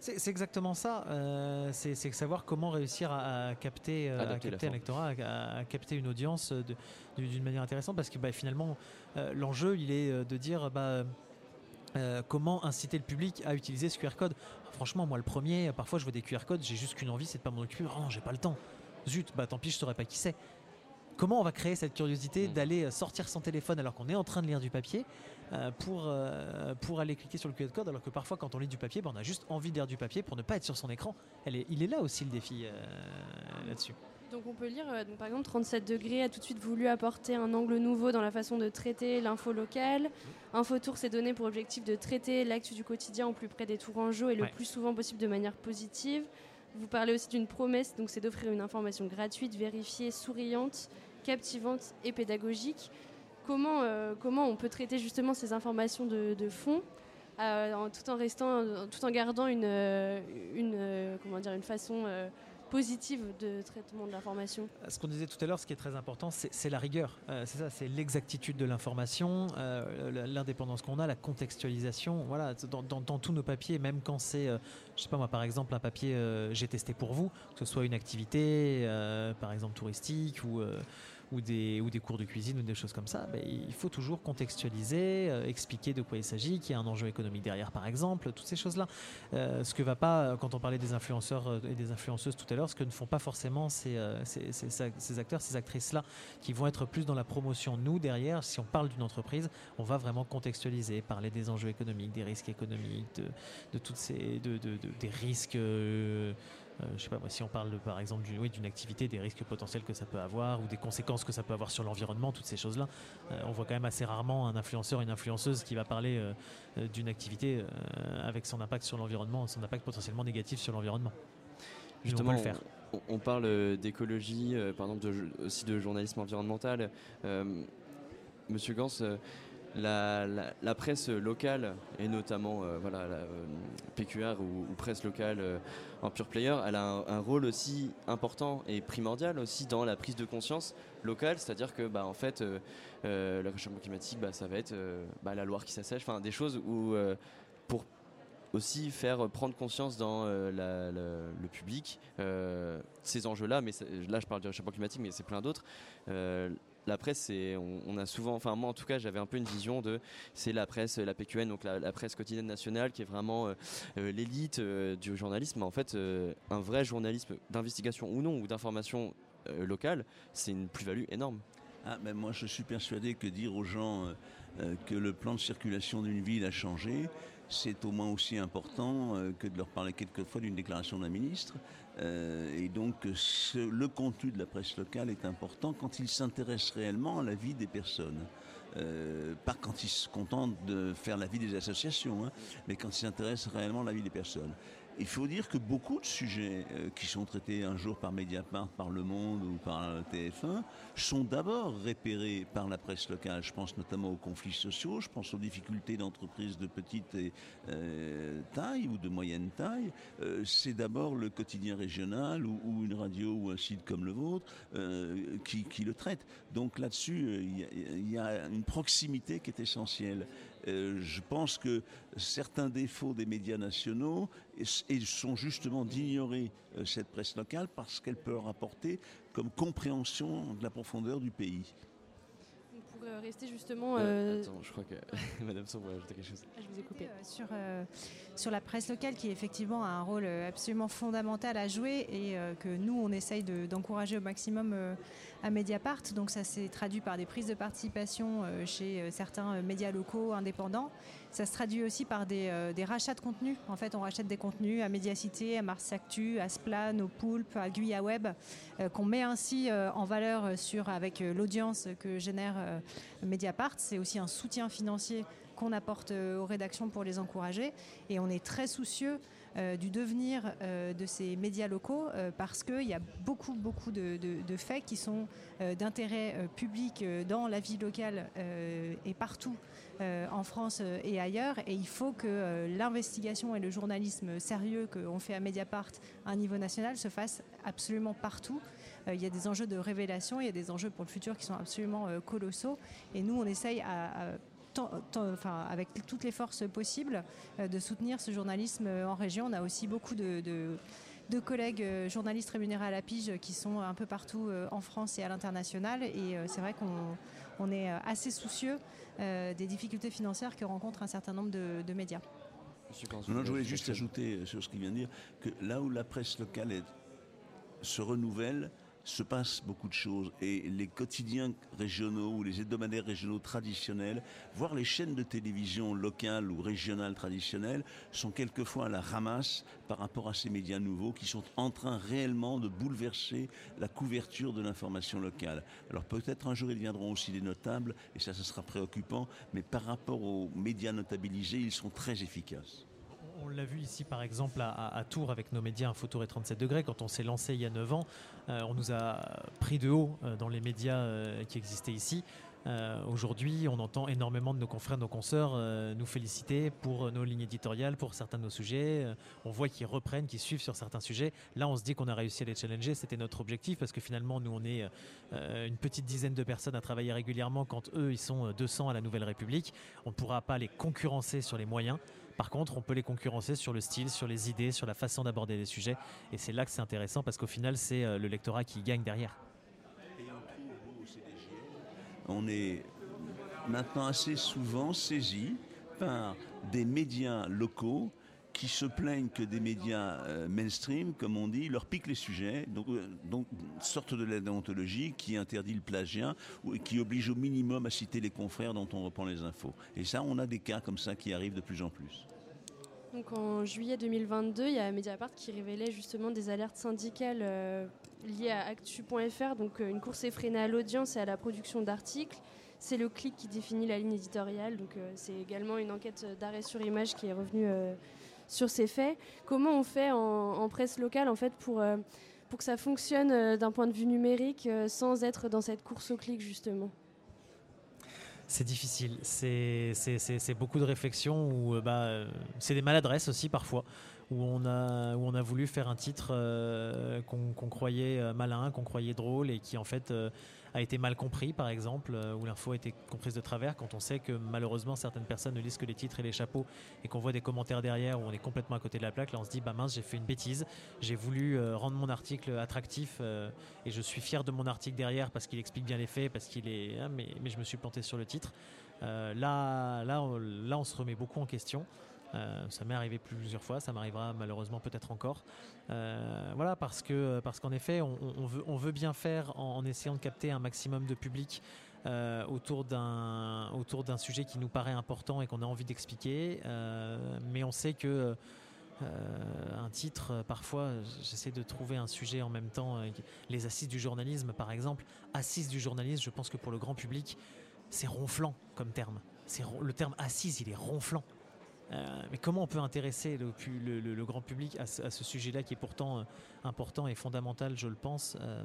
C'est exactement ça. Euh, c'est savoir comment réussir à, à capter, euh, à capter un lectorat, à, à capter une audience euh, d'une manière intéressante, parce que bah, finalement, euh, l'enjeu, il est de dire bah, euh, comment inciter le public à utiliser ce QR code. Franchement, moi, le premier, parfois, je vois des QR codes, j'ai juste qu'une envie, c'est de pas m'en occuper. Oh non, j'ai pas le temps. Zut, bah tant pis, je saurais pas qui c'est. Comment on va créer cette curiosité d'aller euh, sortir son téléphone alors qu'on est en train de lire du papier pour, euh, pour aller cliquer sur le QR code alors que parfois quand on lit du papier, bah, on a juste envie de lire du papier pour ne pas être sur son écran. Elle est, il est là aussi le défi euh, là-dessus. Donc on peut lire, euh, donc, par exemple, 37 degrés a tout de suite voulu apporter un angle nouveau dans la façon de traiter l'info locale. Infotour s'est donné pour objectif de traiter l'actu du quotidien au plus près des Tourangeaux et le Ouais. plus souvent possible de manière positive. Vous parlez aussi d'une promesse, donc c'est d'offrir une information gratuite, vérifiée, souriante, captivante et pédagogique. Comment, euh, comment on peut traiter justement ces informations de, fond euh, tout en restant, tout en gardant une, euh, une, comment dire, une façon positive de traitement de l'information Ce qu'on disait tout à l'heure, ce qui est très important, c'est la rigueur. C'est ça, c'est l'exactitude de l'information, l'indépendance qu'on a, la contextualisation. Voilà, dans, tous nos papiers, même quand c'est, euh, je sais pas moi, par exemple, un papier j'ai testé pour vous, que ce soit une activité, par exemple touristique ou ou des, ou des cours de cuisine ou des choses comme ça, ben, il faut toujours contextualiser, euh, expliquer de quoi il s'agit, qu'il y a un enjeu économique derrière par exemple, toutes ces choses-là. Euh, ce que va pas, euh, quand on parlait des influenceurs et des influenceuses tout à l'heure, ce que ne font pas forcément ces, ces, acteurs, ces actrices-là, qui vont être plus dans la promotion. Nous, derrière, si on parle d'une entreprise, on va vraiment contextualiser, parler des enjeux économiques, des risques économiques, de, de toutes ces, de, de- de- des risques. Je sais pas moi, si on parle de, par exemple d'une oui, activité, des risques potentiels que ça peut avoir ou des conséquences que ça peut avoir sur l'environnement, toutes ces choses-là, euh, on voit quand même assez rarement un influenceur, une influenceuse qui va parler euh, euh, d'une activité euh, avec son impact sur l'environnement, son impact potentiellement négatif sur l'environnement. Nous, on peut le faire. on, on parle euh, d'écologie, euh, par exemple de, aussi de journalisme environnemental. Euh, Monsieur Gans, euh, la, presse locale, et notamment euh, voilà, la, euh, PQR ou, presse locale euh, en pure player, elle a un, rôle aussi important et primordial aussi dans la prise de conscience locale, c'est-à-dire que bah, en fait, le réchauffement climatique, bah, ça va être bah, la Loire qui s'assèche, des choses où pour aussi faire prendre conscience dans le public ces enjeux-là, mais là je parle du réchauffement climatique, mais c'est plein d'autres. La presse, on, a souvent, enfin moi en tout cas, j'avais un peu une vision de, c'est la presse, la PQN, donc la, presse quotidienne nationale, qui est vraiment euh, euh, l'élite euh, du journalisme. En fait, un vrai journalisme d'investigation ou non, ou d'information locale, c'est une plus-value énorme. Ah, moi, je suis persuadé que dire aux gens que le plan de circulation d'une ville a changé, c'est au moins aussi important que de leur parler quelquefois d'une déclaration d'un ministre. Euh, et donc, ce- le contenu de la presse locale est important quand il s'intéresse réellement à la vie des personnes. euh, pas quand ils se contentent de faire la vie des associations, hein, mais quand ils s'intéressent réellement à la vie des personnes. Il faut dire que beaucoup de sujets euh, qui sont traités un jour par Mediapart, par Le Monde ou par TF1 sont d'abord repérés par la presse locale. Je pense notamment aux conflits sociaux, je pense aux difficultés d'entreprises de petite et, euh, taille ou de moyenne taille. Euh, C'est d'abord le quotidien régional ou, une radio ou un site comme le vôtre euh, qui, le traite. Donc là-dessus, euh, il y, a une proximité qui est essentielle. Euh, je pense que certains défauts des médias nationaux et- et sont justement d'ignorer euh, cette presse locale parce qu'elle peut leur apporter comme compréhension de la profondeur du pays. Pour euh, rester justement. Euh, euh, Attends, je crois que Madame Sombre voulait ajouter quelque chose. je vous ai coupé. Euh, sur, euh, sur la presse locale qui effectivement a un rôle absolument fondamental à jouer et euh, que nous on essaye de- d'encourager au maximum euh, à Mediapart. Donc ça s'est traduit par des prises de participation euh, chez euh, certains euh, médias locaux indépendants. Ça se traduit aussi par des, rachats de contenus. En fait, on rachète des contenus à Mediacité, à Mars Actu, à Splan, au Poulpe, à Guya Web, qu'on met ainsi en valeur sur, avec l'audience que génère Mediapart. C'est aussi un soutien financier qu'on apporte aux rédactions pour les encourager. Et on est très soucieux euh, du devenir euh, de ces médias locaux euh, parce qu'il y a beaucoup, beaucoup de, faits qui sont d'intérêt public dans la vie locale et partout en France et ailleurs. Et il faut que l'investigation et le journalisme sérieux qu'on fait à Mediapart à un niveau national se fasse absolument partout. Il y a des enjeux de révélation, il y a des enjeux pour le futur qui sont absolument colossaux. Et nous, on essaye à- enfin, avec toutes les forces possibles euh, de soutenir ce journalisme euh, en région. On a aussi beaucoup de, de- de collègues euh, journalistes rémunérés à la pige qui sont un peu partout euh, en France et à l'international. Et c'est vrai qu'on on est assez soucieux des difficultés financières que rencontrent un certain nombre de, de médias. Non, je voulais juste ajouter sur ce qu'il vient de dire que là où la presse locale est- se renouvelle, se passe beaucoup de choses. Et les quotidiens régionaux ou les hebdomadaires régionaux traditionnels, voire les chaînes de télévision locales ou régionales traditionnelles, sont quelquefois à la ramasse par rapport à ces médias nouveaux qui sont en train réellement de bouleverser la couverture de l'information locale. Alors peut-être un jour ils deviendront aussi des notables, et ça, ce sera préoccupant, mais par rapport aux médias notabilisés, ils sont très efficaces. On l'a vu ici par exemple à, Tours avec nos médias Infotour et 37 degrés. Quand on s'est lancé il y a 9 ans, euh, on nous a pris de haut euh, dans les médias euh, qui existaient ici. Aujourd'hui, on entend énormément de nos confrères, nos consoeurs nous féliciter pour nos lignes éditoriales, pour certains de nos sujets. On voit qu'ils reprennent, qu'ils suivent sur certains sujets. Là, on se dit qu'on a réussi à les challenger. C'était notre objectif parce que finalement, nous, on est une petite dizaine de personnes à travailler régulièrement quand eux, ils sont euh, 200 à la Nouvelle République. On ne pourra pas les concurrencer sur les moyens. Par contre, on peut les concurrencer sur le style, sur les idées, sur la façon d'aborder les sujets. Et c'est là que c'est intéressant parce qu'au final, c'est euh, le lectorat qui gagne derrière. on est maintenant assez souvent saisi par des médias locaux qui se plaignent que des médias euh, mainstream, comme on dit, leur piquent les sujets, donc, euh, sorte de la déontologie qui interdit le plagiat ou qui oblige au minimum à citer les confrères dont on reprend les infos. Et ça, on a des cas comme ça qui arrivent de plus en plus. Donc en juillet 2022, il y a Mediapart qui révélait justement des alertes syndicales euh, liées à actu.fr, donc euh, une course effrénée à l'audience et à la production d'articles. C'est le clic qui définit la ligne éditoriale, donc c'est également une enquête d'arrêt sur image qui est revenue sur ces faits. Comment on fait en, presse locale en fait pour, euh, pour que ça fonctionne euh, d'un point de vue numérique euh, sans être dans cette course au clic justement? C'est difficile. C'est beaucoup de réflexions bah, c'est des maladresses aussi parfois. Où on, a, où on a voulu faire un titre qu'on croyait malin, qu'on croyait drôle et qui en fait a été mal compris par exemple, euh, où l'info a été comprise de travers quand on sait que malheureusement certaines personnes ne lisent que les titres et les chapeaux et qu'on voit des commentaires derrière où on est complètement à côté de la plaque. Là on se dit bah mince j'ai fait une bêtise, j'ai voulu euh, rendre mon article attractif euh, et je suis fier de mon article derrière parce qu'il explique bien les faits, parce qu'il est... hein, mais, mais je me suis planté sur le titre. Là, là, là, on se remet beaucoup en question. Euh, ça m'est arrivé plusieurs fois, ça m'arrivera malheureusement peut-être encore. Euh, voilà, parce que parce qu'en effet, on, veut, bien faire en, essayant de capter un maximum de public euh, autour d'un autour d'un sujet qui nous paraît important et qu'on a envie d'expliquer, mais on sait que un titre, parfois, j'essaie de trouver un sujet en même temps. Les assises du journalisme, par exemple, assises du journalisme, je pense que pour le grand public, c'est ronflant comme terme. C'est le terme assise, il est ronflant. Euh, mais comment on peut intéresser le, le- grand public à ce, sujet-là qui est pourtant euh, important et fondamental, je le pense euh,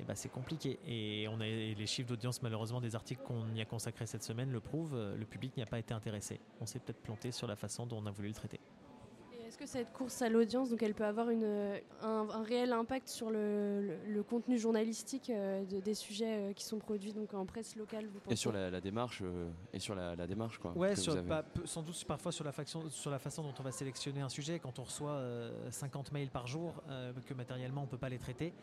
eh ben, c'est compliqué. Et on a et les chiffres d'audience, malheureusement, des articles qu'on y a consacrés cette semaine le prouvent. Le public n'y a pas été intéressé. On s'est peut-être planté sur la façon dont on a voulu le traiter. Que cette course à l'audience, donc elle peut avoir une, un, un réel impact sur le, le- le contenu journalistique euh, de- des sujets euh, qui sont produits donc en presse locale vous pensez? Et sur la, la démarche, euh, et sur la, la démarche quoi. Ouais, sur- avez. pas- sans doute parfois sur la, faction, sur la façon dont on va sélectionner un sujet. Quand on reçoit euh, 50 mails par jour, euh, que matériellement on ne peut pas les traiter,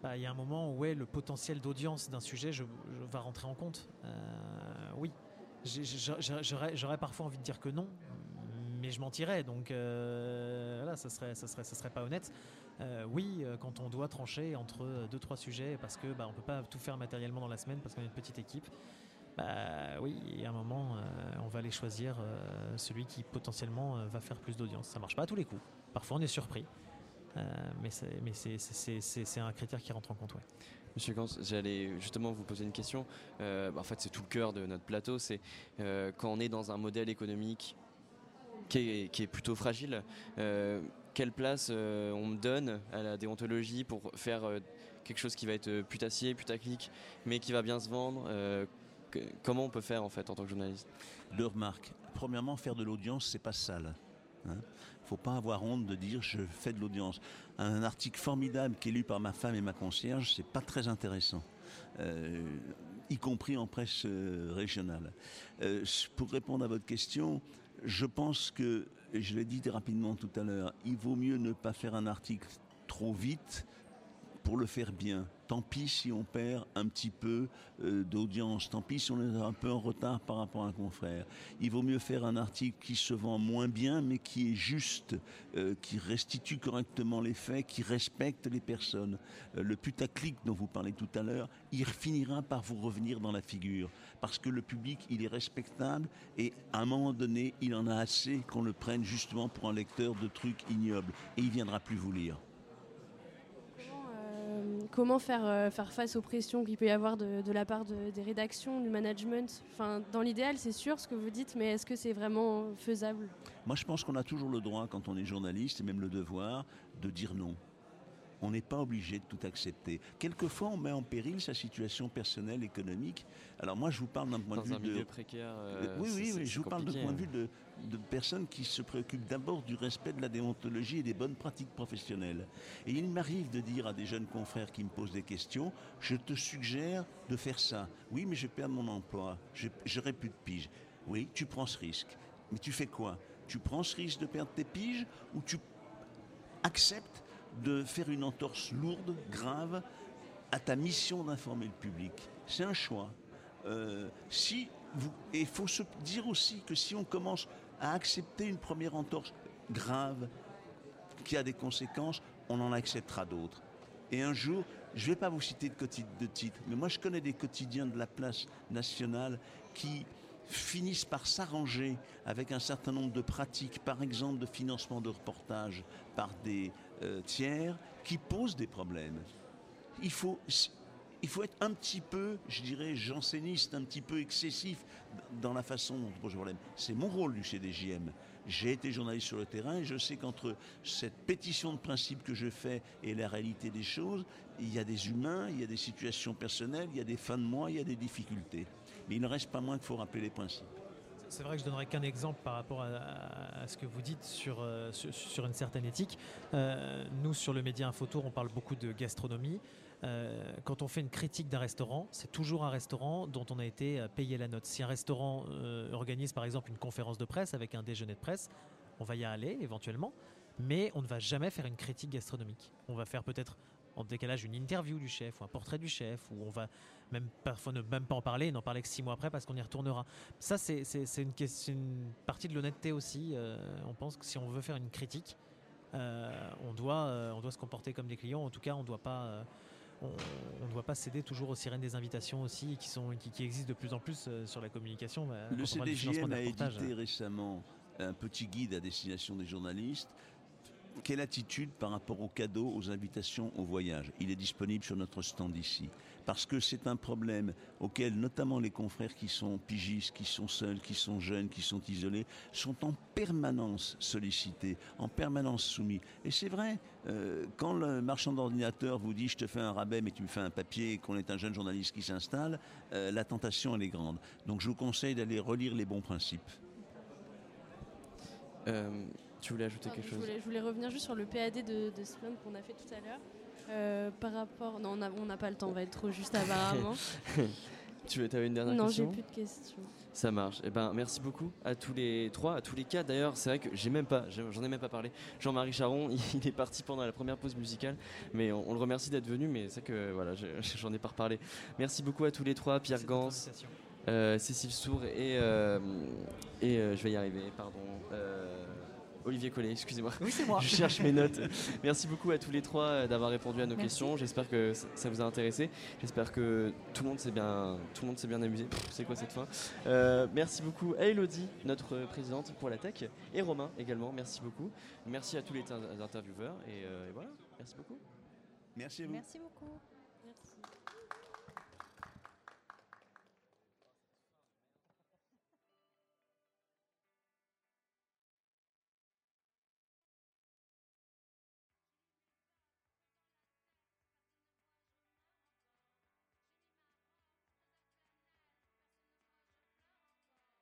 bah, il y a un moment où ouais, le potentiel d'audience d'un sujet je, je- va rentrer en compte. Euh, oui, j'aurais parfois envie de dire que non, mais je mentirais, donc euh, ça serait, ça serait, ça serait pas honnête. Euh, oui, euh, quand on doit trancher entre deux trois sujets parce que bah, on peut pas tout faire matériellement dans la semaine parce qu'on est une petite équipe. Bah oui, a un moment, on va aller choisir celui qui potentiellement va faire plus d'audience. Ça marche pas à tous les coups. Parfois, on est surpris, mais c'est un critère qui rentre en compte. Ouais. Monsieur Gans, j'allais justement vous poser une question. Bah, en fait, c'est tout le cœur de notre plateau. C'est quand on est dans un modèle économique qui est, plutôt fragile, euh, quelle place euh, on donne à la déontologie pour faire euh, quelque chose qui va être putassier, putaclic, mais qui va bien se vendre Comment on peut faire en fait en tant que journaliste? Deux remarques. Premièrement, faire de l'audience, c'est pas sale. Hein. Faut pas avoir honte de dire je fais de l'audience. Un article formidable qui est lu par ma femme et ma concierge, c'est pas très intéressant. Y compris en presse régionale. Pour répondre à votre question, je pense que, je l'ai dit rapidement tout à l'heure, il vaut mieux ne pas faire un article trop vite pour le faire bien. Tant pis si on perd un petit peu euh, d'audience, tant pis si on est un peu en retard par rapport à un confrère. Il vaut mieux faire un article qui se vend moins bien, mais qui est juste, euh, qui restitue correctement les faits, qui respecte les personnes. Euh, le putaclic dont vous parlez tout à l'heure, il finira par vous revenir dans la figure, parce que le public, il est respectable, et à un moment donné, il en a assez qu'on le prenne justement pour un lecteur de trucs ignobles, et il viendra plus vous lire. Euh, comment faire, euh, faire face aux pressions qu'il peut y avoir de, de la part de- des rédactions, du management? Enfin, Dans l'idéal, c'est sûr ce que vous dites, mais est-ce que c'est vraiment faisable? Moi, je pense qu'on a toujours le droit, quand on est journaliste, et même le devoir, de dire non. On n'est pas obligé de tout accepter. Quelquefois, on met en péril sa situation personnelle, économique. Alors moi, je vous parle d'un point Dans de vue un de... précaire, euh, oui, c'est- oui, oui, je vous parle compliqué, point de hein. vue de, de personnes qui se préoccupent d'abord du respect de la déontologie et des bonnes pratiques professionnelles. Et il m'arrive de dire à des jeunes confrères qui me posent des questions, je te suggère de faire ça. Oui, mais je perds mon emploi, Je- j'aurai plus de piges. Oui, tu prends ce risque. Mais tu fais quoi? Tu prends ce risque de perdre tes piges ou tu acceptes de faire une entorse lourde, grave, à ta mission d'informer le public. C'est un choix. Euh, et il faut se dire aussi que si on commence à accepter une première entorse grave, qui a des conséquences, on en acceptera d'autres. Et un jour, je ne vais pas vous citer de titres, mais moi je connais des quotidiens de la place nationale qui finissent par s'arranger avec un certain nombre de pratiques, par exemple de financement de reportages par des euh, tiers, qui posent des problèmes. Il faut, il faut être un petit peu, je dirais, janséniste, un petit peu excessif dans la façon dont on pose le problème. C'est mon rôle du CDJM. J'ai été journaliste sur le terrain et je sais qu'entre cette pétition de principe que je fais et la réalité des choses, il y a des humains, il y a des situations personnelles, il y a des fins de mois, il y a des difficultés. Mais il ne reste pas moins qu'il faut rappeler les principes. C'est vrai que je donnerai qu'un exemple par rapport à, ce que vous dites sur, euh, sur, une certaine éthique. Euh, nous, sur le média Infotour, on parle beaucoup de gastronomie. Euh, quand on fait une critique d'un restaurant, c'est toujours un restaurant dont on a été payé la note. Si un restaurant organise par exemple une conférence de presse avec un déjeuner de presse, on va y aller éventuellement, mais on ne va jamais faire une critique gastronomique. On va faire peut-être en décalage une interview du chef ou un portrait du chef, ou on va même parfois ne même pas en parler, et n'en parler que six mois après parce qu'on y retournera. Ça, c'est une, partie de l'honnêteté aussi. Euh, on pense que si on veut faire une critique, euh, on, doit, euh, on doit se comporter comme des clients. En tout cas, on doit pas. on on ne doit pas céder toujours aux sirènes des invitations aussi, qui, sont, qui, qui existent de plus en plus sur la communication. bah, Le des a édité récemment un petit guide à destination des journalistes quelle attitude par rapport aux cadeaux, aux invitations, au voyage? Il est disponible sur notre stand ici. Parce que c'est un problème auquel notamment les confrères qui sont pigistes, qui sont seuls, qui sont jeunes, qui sont isolés, sont en permanence sollicités, en permanence soumis. Et c'est vrai, euh, quand le marchand d'ordinateur vous dit je te fais un rabais mais tu me fais un papier et qu'on est un jeune journaliste qui s'installe, euh, la tentation elle est grande. Donc je vous conseille d'aller relire les bons principes. Euh, tu voulais ajouter quelque je, chose voulais, je voulais revenir juste sur le PAD de, de Splunk qu'on a fait tout à l'heure. Euh, par rapport. Non, on n'a pas le temps, on va être trop juste apparemment. Tu veux- avais une dernière non, j'ai question plus de questions. Ça marche. Eh ben, merci beaucoup à tous les trois, à tous les quatre. D'ailleurs, c'est vrai que j'ai même pas, j'en ai même pas parlé. Jean-Marie Charon, il est parti pendant la première pause musicale, mais on, on le remercie d'être venu. Mais c'est que voilà, je- j'en ai pas reparlé. Merci beaucoup à tous les trois, Pierre Gans, euh, Cécile Sour et euh, et euh, je vais y arriver. Pardon. Olivier Collet, excusez-moi. Oui, c'est moi. Je cherche mes notes. Merci beaucoup à tous les trois euh, d'avoir répondu à nos Merci. questions. J'espère que ça- vous a intéressé. J'espère que tout le monde s'est bien, tout le monde s'est bien amusé. C'est quoi cette fin? Euh, Merci beaucoup à Elodie, notre euh, présidente pour la tech, et Romain également. Merci beaucoup. Merci à tous les inter- intervieweurs et, euh, et voilà. Merci beaucoup. Merci à vous. Merci beaucoup.